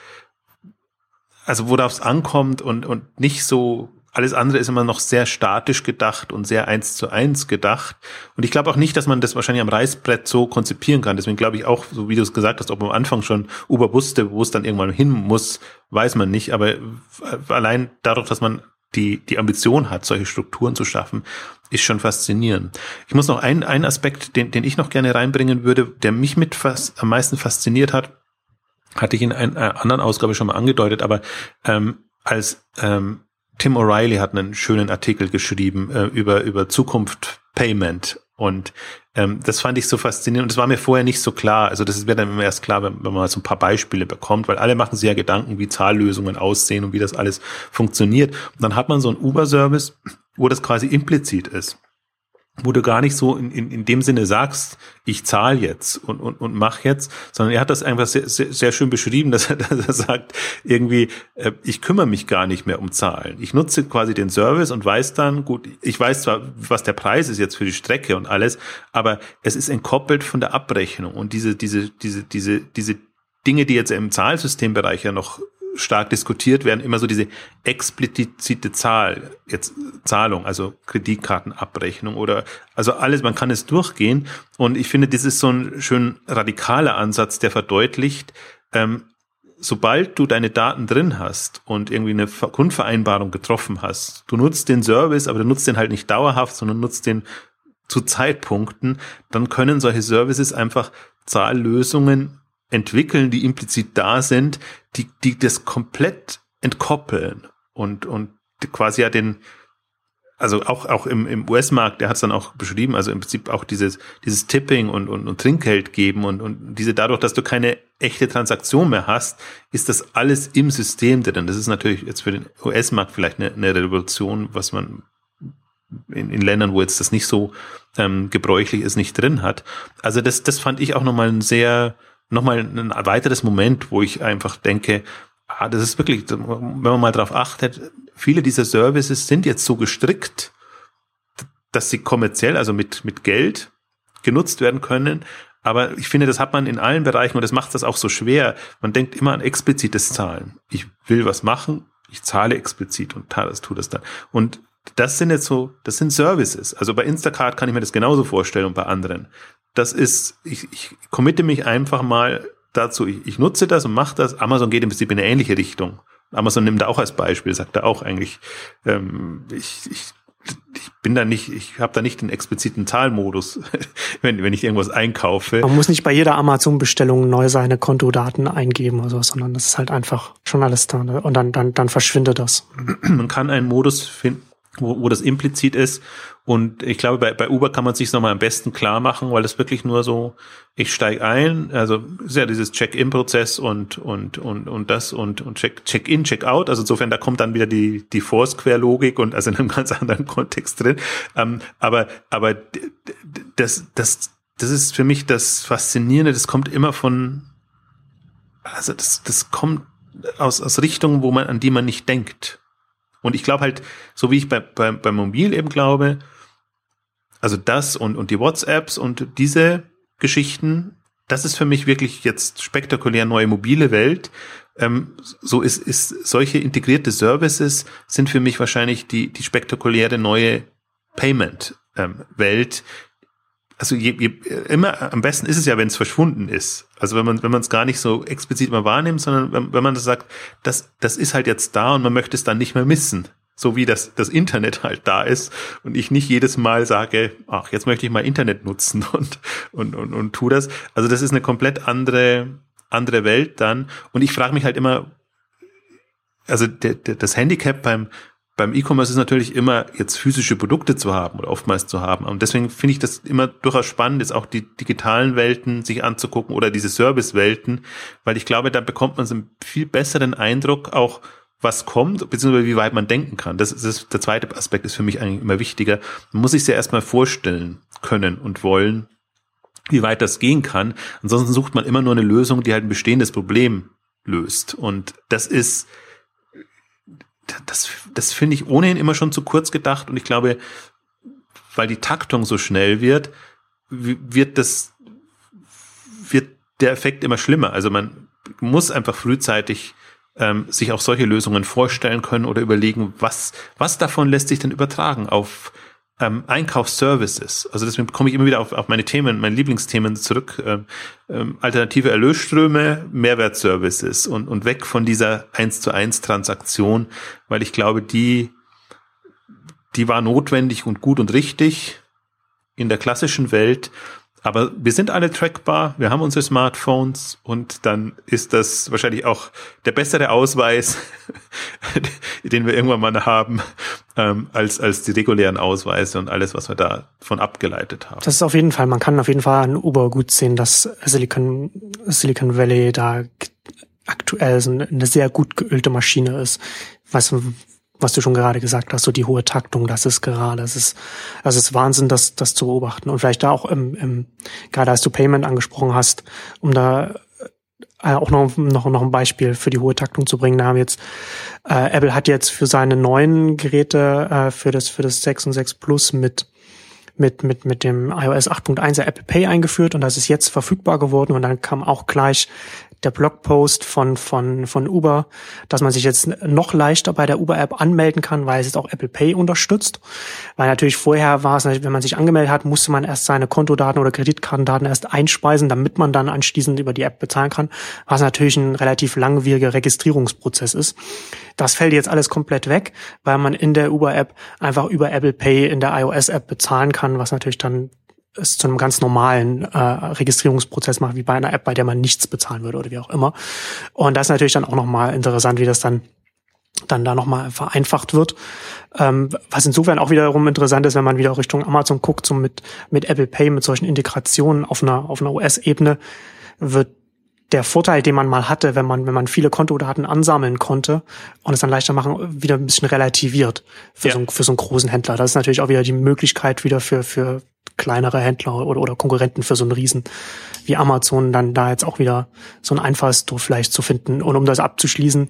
also worauf es ankommt und, und nicht so, alles andere ist immer noch sehr statisch gedacht und sehr eins zu eins gedacht. Und ich glaube auch nicht, dass man das wahrscheinlich am Reißbrett so konzipieren kann. Deswegen glaube ich auch, so wie du es gesagt hast, ob man am Anfang schon Uber wusste, wo es dann irgendwann hin muss, weiß man nicht. Aber allein dadurch, dass man die, die Ambition hat, solche Strukturen zu schaffen, ist schon faszinierend. Ich muss noch einen, einen Aspekt, den, den ich noch gerne reinbringen würde, der mich mit fast, am meisten fasziniert hat, hatte ich in einer anderen Ausgabe schon mal angedeutet, aber ähm, als ähm, Tim O'Reilly hat einen schönen Artikel geschrieben äh, über, über Zukunft Payment und ähm, das fand ich so faszinierend und das war mir vorher nicht so klar. Also das wird dann erst klar, wenn, wenn man so ein paar Beispiele bekommt, weil alle machen sich ja Gedanken, wie Zahllösungen aussehen und wie das alles funktioniert. Und dann hat man so einen Uber-Service, wo das quasi implizit ist wo du gar nicht so in, in, in dem Sinne sagst, ich zahle jetzt und, und, und mach jetzt, sondern er hat das einfach sehr, sehr, sehr schön beschrieben, dass er, dass er sagt, irgendwie, äh, ich kümmere mich gar nicht mehr um Zahlen. Ich nutze quasi den Service und weiß dann, gut, ich weiß zwar, was der Preis ist jetzt für die Strecke und alles, aber es ist entkoppelt von der Abrechnung und diese, diese, diese, diese, diese Dinge, die jetzt im Zahlsystembereich ja noch stark diskutiert werden, immer so diese explizite Zahl, jetzt Zahlung, also Kreditkartenabrechnung oder also alles, man kann es durchgehen. Und ich finde, das ist so ein schön radikaler Ansatz, der verdeutlicht, ähm, sobald du deine Daten drin hast und irgendwie eine Grundvereinbarung getroffen hast, du nutzt den Service, aber du nutzt den halt nicht dauerhaft, sondern nutzt den zu Zeitpunkten, dann können solche Services einfach Zahllösungen entwickeln, die implizit da sind, die, die das komplett entkoppeln und, und quasi ja den, also auch, auch im, im US-Markt, der hat es dann auch beschrieben, also im Prinzip auch dieses, dieses Tipping und, und, und Trinkgeld geben und, und diese dadurch, dass du keine echte Transaktion mehr hast, ist das alles im System drin. Das ist natürlich jetzt für den US-Markt vielleicht eine, eine Revolution, was man in, in Ländern, wo jetzt das nicht so ähm, gebräuchlich ist, nicht drin hat. Also das, das fand ich auch nochmal ein sehr, nochmal ein weiteres Moment, wo ich einfach denke, ah, das ist wirklich, wenn man mal darauf achtet, viele dieser Services sind jetzt so gestrickt, dass sie kommerziell, also mit, mit Geld genutzt werden können. Aber ich finde, das hat man in allen Bereichen und das macht das auch so schwer. Man denkt immer an explizites Zahlen. Ich will was machen, ich zahle explizit und tut das dann. Und das sind jetzt so, das sind Services. Also bei Instacart kann ich mir das genauso vorstellen und bei anderen das ist, ich, ich committe mich einfach mal dazu, ich, ich nutze das und mache das. Amazon geht im Prinzip in eine ähnliche Richtung. Amazon nimmt da auch als Beispiel, sagt er auch eigentlich, ähm, ich, ich, ich bin da nicht, ich habe da nicht den expliziten Zahlmodus, wenn, wenn ich irgendwas einkaufe. Man muss nicht bei jeder Amazon-Bestellung neu seine Kontodaten eingeben oder so, sondern das ist halt einfach schon alles da ne? und dann, dann, dann verschwindet das. Man kann einen Modus finden, wo, wo das implizit ist. Und ich glaube, bei, bei Uber kann man sich nochmal am besten klar machen, weil es wirklich nur so, ich steige ein, also ist ja dieses Check-in-Prozess und, und, und, und das und, und Check-in, Check-out. Also insofern, da kommt dann wieder die, die Foursquare-Logik und also in einem ganz anderen Kontext drin. Ähm, aber, aber das, das, das ist für mich das Faszinierende, das kommt immer von, also das, das kommt aus, aus Richtungen, wo man, an die man nicht denkt. Und ich glaube halt, so wie ich bei, bei, bei Mobil eben glaube, also das und, und die WhatsApps und diese Geschichten, das ist für mich wirklich jetzt spektakulär neue mobile Welt. Ähm, so ist, ist solche integrierte Services sind für mich wahrscheinlich die, die spektakuläre neue Payment-Welt, ähm, also je, je, immer am besten ist es ja, wenn es verschwunden ist. Also wenn man wenn man es gar nicht so explizit mal wahrnimmt, sondern wenn, wenn man das sagt, das das ist halt jetzt da und man möchte es dann nicht mehr missen. So wie das das Internet halt da ist und ich nicht jedes Mal sage, ach jetzt möchte ich mal Internet nutzen und und und, und tu das. Also das ist eine komplett andere andere Welt dann. Und ich frage mich halt immer, also der, der, das Handicap beim beim E-Commerce ist natürlich immer jetzt physische Produkte zu haben oder oftmals zu haben. Und deswegen finde ich das immer durchaus spannend, jetzt auch die digitalen Welten sich anzugucken oder diese Service-Welten, weil ich glaube, da bekommt man so einen viel besseren Eindruck auch, was kommt, beziehungsweise wie weit man denken kann. Das ist der zweite Aspekt ist für mich eigentlich immer wichtiger. Man muss sich ja erstmal vorstellen können und wollen, wie weit das gehen kann. Ansonsten sucht man immer nur eine Lösung, die halt ein bestehendes Problem löst. Und das ist, das, das finde ich ohnehin immer schon zu kurz gedacht und ich glaube, weil die Taktung so schnell wird, wird das, wird der Effekt immer schlimmer. Also man muss einfach frühzeitig ähm, sich auch solche Lösungen vorstellen können oder überlegen, was, was davon lässt sich denn übertragen auf ähm, Einkaufsservices. Also deswegen komme ich immer wieder auf, auf meine Themen, meine Lieblingsthemen zurück. Ähm, ähm, alternative Erlösströme, Mehrwertservices und, und weg von dieser eins zu eins Transaktion, weil ich glaube, die, die war notwendig und gut und richtig in der klassischen Welt. Aber wir sind alle trackbar, wir haben unsere Smartphones und dann ist das wahrscheinlich auch der bessere Ausweis, den wir irgendwann mal haben, ähm, als, als die regulären Ausweise und alles, was wir davon abgeleitet haben. Das ist auf jeden Fall, man kann auf jeden Fall an Uber gut sehen, dass Silicon, Silicon Valley da aktuell so eine sehr gut geölte Maschine ist. Was, was du schon gerade gesagt hast, so die hohe Taktung, das ist gerade, das ist, das ist Wahnsinn, das, das zu beobachten. Und vielleicht da auch im, im, gerade als du Payment angesprochen hast, um da äh, auch noch, noch, noch ein Beispiel für die hohe Taktung zu bringen. Da haben jetzt, äh, Apple hat jetzt für seine neuen Geräte, äh, für das, für das 6 und 6 Plus mit, mit, mit, mit dem iOS 8.1 Apple Pay eingeführt und das ist jetzt verfügbar geworden und dann kam auch gleich der Blogpost von, von, von Uber, dass man sich jetzt noch leichter bei der Uber-App anmelden kann, weil es jetzt auch Apple Pay unterstützt. Weil natürlich vorher war es, wenn man sich angemeldet hat, musste man erst seine Kontodaten oder Kreditkartendaten erst einspeisen, damit man dann anschließend über die App bezahlen kann, was natürlich ein relativ langwieriger Registrierungsprozess ist. Das fällt jetzt alles komplett weg, weil man in der Uber-App einfach über Apple Pay in der iOS-App bezahlen kann, was natürlich dann es zu einem ganz normalen äh, Registrierungsprozess macht, wie bei einer App, bei der man nichts bezahlen würde oder wie auch immer. Und das ist natürlich dann auch nochmal interessant, wie das dann dann da nochmal vereinfacht wird. Ähm, was insofern auch wiederum interessant ist, wenn man wieder Richtung Amazon guckt, so mit, mit Apple Pay, mit solchen Integrationen auf einer, auf einer US-Ebene, wird der Vorteil, den man mal hatte, wenn man, wenn man viele Kontodaten ansammeln konnte und es dann leichter machen, wieder ein bisschen relativiert für, ja. so, für so einen großen Händler. Das ist natürlich auch wieder die Möglichkeit wieder für, für kleinere Händler oder, oder Konkurrenten für so einen Riesen wie Amazon dann da jetzt auch wieder so ein Einfallstor vielleicht zu finden. Und um das abzuschließen,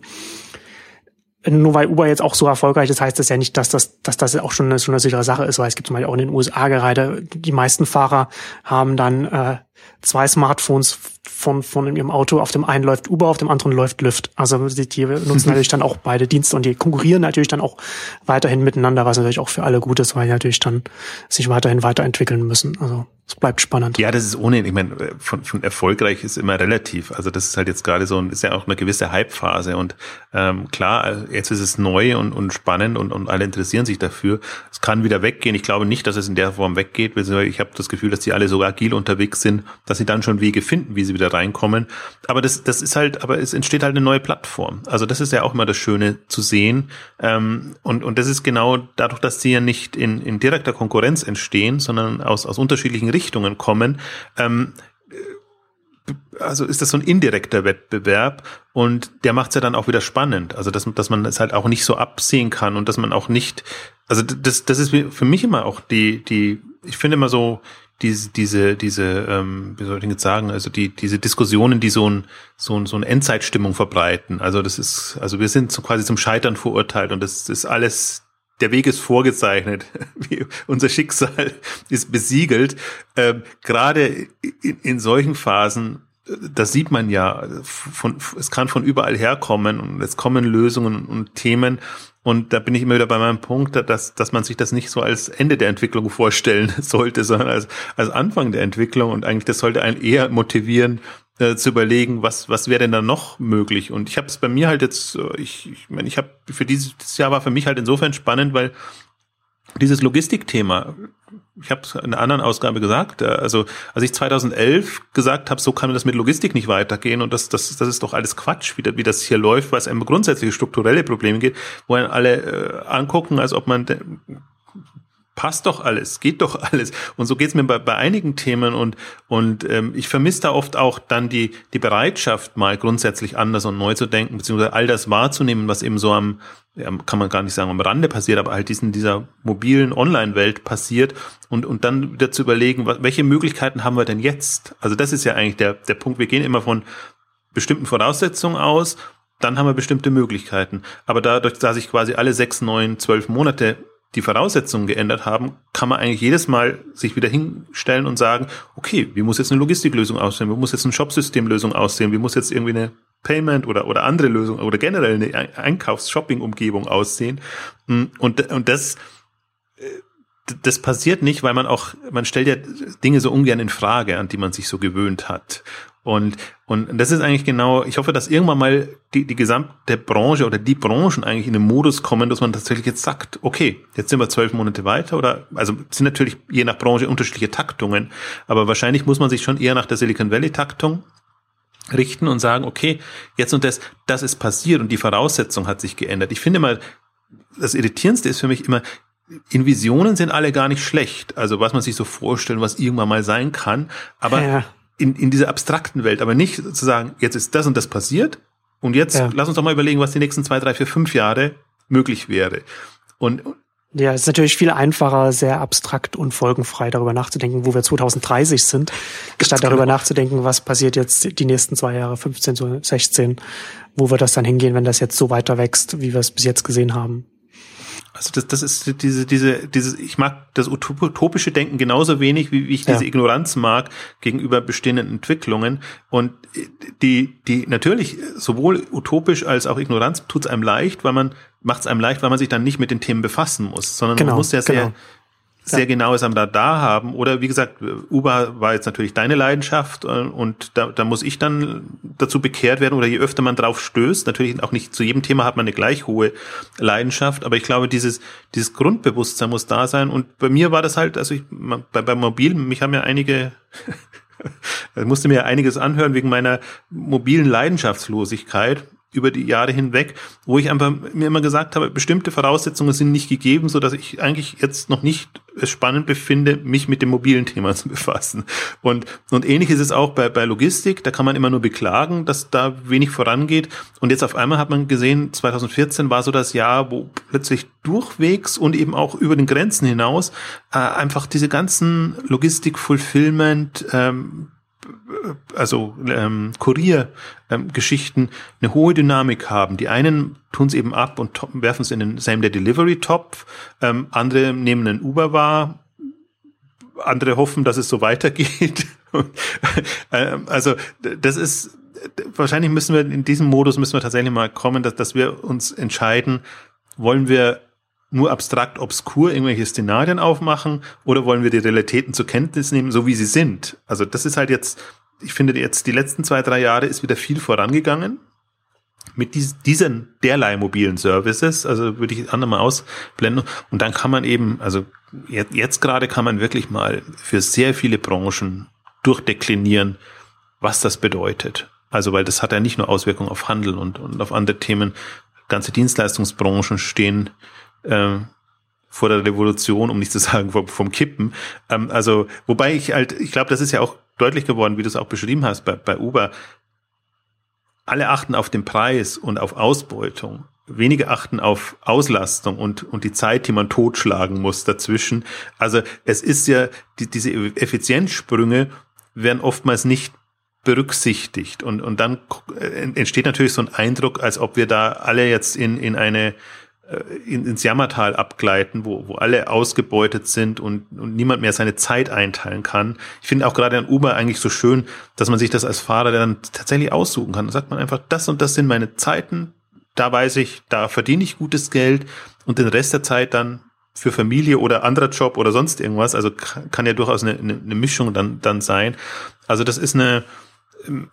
nur weil Uber jetzt auch so erfolgreich ist, heißt das ja nicht, dass das, dass das auch schon eine, schon eine sichere Sache ist, weil es gibt zum Beispiel auch in den USA gerade, die meisten Fahrer haben dann äh, zwei Smartphones von, von ihrem Auto. Auf dem einen läuft Uber, auf dem anderen läuft Lyft. Also die, die nutzen natürlich dann auch beide Dienste und die konkurrieren natürlich dann auch weiterhin miteinander, was natürlich auch für alle gut ist, weil die natürlich dann sich weiterhin weiterentwickeln müssen. Also es bleibt spannend. Ja, das ist ohnehin, ich meine, von, von erfolgreich ist immer relativ. Also das ist halt jetzt gerade so, ein, ist ja auch eine gewisse Hype-Phase und ähm, klar, jetzt ist es neu und, und spannend und, und alle interessieren sich dafür. Es kann wieder weggehen. Ich glaube nicht, dass es in der Form weggeht. Ich habe das Gefühl, dass die alle so agil unterwegs sind, dass sie dann schon Wege finden, wie sie wieder reinkommen. Aber das, das ist halt, aber es entsteht halt eine neue Plattform. Also das ist ja auch immer das Schöne zu sehen. Ähm, und, und das ist genau dadurch, dass sie ja nicht in, in direkter Konkurrenz entstehen, sondern aus, aus unterschiedlichen Richtungen kommen, ähm, also ist das so ein indirekter Wettbewerb und der macht es ja dann auch wieder spannend. Also dass, dass man es halt auch nicht so absehen kann und dass man auch nicht, also das, das ist für mich immer auch die, die, ich finde immer so, diese, diese, diese, ähm, wie soll ich denn jetzt sagen, also die, diese Diskussionen, die so ein, so ein, so eine Endzeitstimmung verbreiten. Also das ist, also wir sind so quasi zum Scheitern verurteilt und das ist alles der Weg ist vorgezeichnet, unser Schicksal ist besiegelt. Ähm, Gerade in, in, solchen Phasen das sieht man ja, von, es kann von überall herkommen und es kommen Lösungen und Themen. Und da bin ich immer wieder bei meinem Punkt, dass, dass man sich das nicht so als Ende der Entwicklung vorstellen sollte, sondern als, als Anfang der Entwicklung. Und eigentlich, das sollte einen eher motivieren, äh, zu überlegen, was, was wäre denn da noch möglich. Und ich habe es bei mir halt jetzt, äh, ich, ich meine, ich habe für dieses Jahr war für mich halt insofern spannend, weil dieses Logistikthema, ich habe es in einer anderen Ausgabe gesagt, äh, also als ich 2011 gesagt habe, so kann das mit Logistik nicht weitergehen und das, das, das ist doch alles Quatsch, wie, wie das hier läuft, weil es um grundsätzliche strukturelle Probleme geht, wo einen alle äh, angucken, als ob man passt doch alles, geht doch alles. Und so geht's mir bei, bei einigen Themen und, und ähm, ich vermisse da oft auch dann die, die Bereitschaft, mal grundsätzlich anders und neu zu denken, beziehungsweise all das wahrzunehmen, was eben so am, ja, kann man gar nicht sagen, am Rande passiert, aber halt diesen, dieser mobilen Online-Welt passiert und, und dann wieder zu überlegen, welche Möglichkeiten haben wir denn jetzt? Also das ist ja eigentlich der, der Punkt. Wir gehen immer von bestimmten Voraussetzungen aus dann haben wir bestimmte Möglichkeiten. Aber dadurch, dass ich quasi alle sechs, neun, zwölf Monate die Voraussetzungen geändert haben, kann man eigentlich jedes Mal sich wieder hinstellen und sagen, okay, wie muss jetzt eine Logistiklösung aussehen? Wie muss jetzt eine Shopsystemlösung aussehen? Wie muss jetzt irgendwie eine Payment oder, oder andere Lösung oder generell eine Einkaufs-Shopping-Umgebung aussehen? Hm, und, und das, äh, das passiert nicht, weil man auch, man stellt ja Dinge so ungern in Frage, an die man sich so gewöhnt hat. Und, und das ist eigentlich genau, ich hoffe, dass irgendwann mal die, die gesamte Branche oder die Branchen eigentlich in den Modus kommen, dass man tatsächlich jetzt sagt, okay, jetzt sind wir zwölf Monate weiter oder, also sind natürlich je nach Branche unterschiedliche Taktungen, aber wahrscheinlich muss man sich schon eher nach der Silicon Valley Taktung richten und sagen, okay, jetzt und das, das ist passiert und die Voraussetzung hat sich geändert. Ich finde mal, das Irritierendste ist für mich immer, in Visionen sind alle gar nicht schlecht. Also was man sich so vorstellen, was irgendwann mal sein kann. Aber ja in, in dieser abstrakten Welt, aber nicht zu sagen, jetzt ist das und das passiert und jetzt ja. lass uns doch mal überlegen, was die nächsten zwei, drei, vier, fünf Jahre möglich wäre. Und ja, es ist natürlich viel einfacher, sehr abstrakt und folgenfrei darüber nachzudenken, wo wir 2030 sind, statt darüber genau. nachzudenken, was passiert jetzt die nächsten zwei Jahre, 15, 16, wo wird das dann hingehen, wenn das jetzt so weiter wächst, wie wir es bis jetzt gesehen haben. Also das, das ist diese, diese, dieses, ich mag das utopische Denken genauso wenig, wie ich diese ja. Ignoranz mag gegenüber bestehenden Entwicklungen. Und die, die natürlich sowohl utopisch als auch Ignoranz tut es einem leicht, weil man macht es einem leicht, weil man sich dann nicht mit den Themen befassen muss, sondern genau, man muss ja sehr, genau sehr genaues am Radar haben. Oder wie gesagt, Uber war jetzt natürlich deine Leidenschaft äh, und da, da muss ich dann dazu bekehrt werden. Oder je öfter man drauf stößt, natürlich auch nicht zu jedem Thema hat man eine gleich hohe Leidenschaft, aber ich glaube, dieses, dieses Grundbewusstsein muss da sein. Und bei mir war das halt, also ich, bei, bei Mobil, mich haben ja einige ich musste mir einiges anhören wegen meiner mobilen Leidenschaftslosigkeit über die Jahre hinweg, wo ich einfach mir immer gesagt habe, bestimmte Voraussetzungen sind nicht gegeben, so dass ich eigentlich jetzt noch nicht es spannend befinde, mich mit dem mobilen Thema zu befassen. Und, und ähnlich ist es auch bei, bei Logistik, da kann man immer nur beklagen, dass da wenig vorangeht. Und jetzt auf einmal hat man gesehen, 2014 war so das Jahr, wo plötzlich durchwegs und eben auch über den Grenzen hinaus äh, einfach diese ganzen Logistik-Fulfillment, ähm, also ähm, Kuriergeschichten ähm, eine hohe Dynamik haben. Die einen tun es eben ab und werfen es in den Same-Day-Delivery-Topf, ähm, andere nehmen einen Uber wahr, andere hoffen, dass es so weitergeht. ähm, also das ist wahrscheinlich müssen wir in diesem Modus müssen wir tatsächlich mal kommen, dass, dass wir uns entscheiden, wollen wir nur abstrakt obskur irgendwelche Szenarien aufmachen oder wollen wir die Realitäten zur Kenntnis nehmen, so wie sie sind? Also das ist halt jetzt, ich finde jetzt die letzten zwei, drei Jahre ist wieder viel vorangegangen mit dies, diesen derlei mobilen Services, also würde ich andere mal ausblenden und dann kann man eben, also jetzt, jetzt gerade kann man wirklich mal für sehr viele Branchen durchdeklinieren, was das bedeutet. Also weil das hat ja nicht nur Auswirkungen auf Handel und, und auf andere Themen. Ganze Dienstleistungsbranchen stehen äh, vor der Revolution, um nicht zu sagen vom, vom Kippen. Ähm, also, wobei ich halt, ich glaube, das ist ja auch deutlich geworden, wie du es auch beschrieben hast bei, bei Uber. Alle achten auf den Preis und auf Ausbeutung. Wenige achten auf Auslastung und, und die Zeit, die man totschlagen muss dazwischen. Also es ist ja, die, diese Effizienzsprünge werden oftmals nicht berücksichtigt. Und, und dann äh, entsteht natürlich so ein Eindruck, als ob wir da alle jetzt in, in eine in, ins Jammertal abgleiten, wo, wo alle ausgebeutet sind und, und niemand mehr seine Zeit einteilen kann. Ich finde auch gerade an Uber eigentlich so schön, dass man sich das als Fahrer dann tatsächlich aussuchen kann. Da sagt man einfach, das und das sind meine Zeiten, da weiß ich, da verdiene ich gutes Geld und den Rest der Zeit dann für Familie oder anderer Job oder sonst irgendwas. Also kann ja durchaus eine, eine, eine Mischung dann, dann sein. Also das ist eine,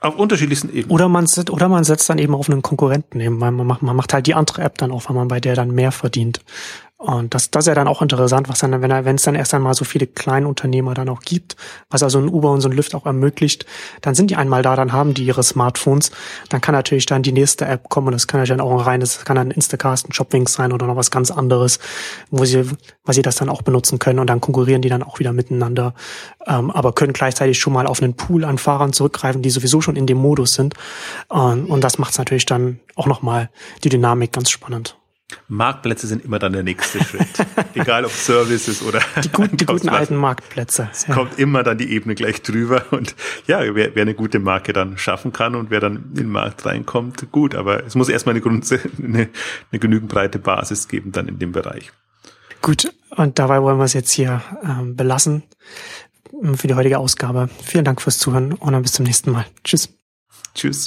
auf unterschiedlichsten Ebenen. Oder man, setzt, oder man setzt dann eben auf einen Konkurrenten eben, weil man macht, man macht halt die andere App dann auf, weil man bei der dann mehr verdient. Und das, das ist ja dann auch interessant, was dann, wenn er, wenn es dann erst einmal so viele Kleinunternehmer dann auch gibt, was also ein Uber und so ein Lyft auch ermöglicht, dann sind die einmal da, dann haben die ihre Smartphones, dann kann natürlich dann die nächste App kommen und das kann natürlich dann auch ein reines, das kann dann Instacast, ein Shopwings sein oder noch was ganz anderes, wo sie, weil sie das dann auch benutzen können und dann konkurrieren die dann auch wieder miteinander, ähm, aber können gleichzeitig schon mal auf einen Pool an Fahrern zurückgreifen, die sowieso schon in dem Modus sind. Ähm, und das macht es natürlich dann auch nochmal die Dynamik ganz spannend. Marktplätze sind immer dann der nächste Schritt. Egal ob Services oder die guten, die guten alten Marktplätze. Es ja. kommt immer dann die Ebene gleich drüber und ja, wer, wer eine gute Marke dann schaffen kann und wer dann in den Markt reinkommt, gut, aber es muss erstmal eine, Grund, eine, eine genügend breite Basis geben dann in dem Bereich. Gut, und dabei wollen wir es jetzt hier ähm, belassen für die heutige Ausgabe. Vielen Dank fürs Zuhören und dann bis zum nächsten Mal. Tschüss. Tschüss.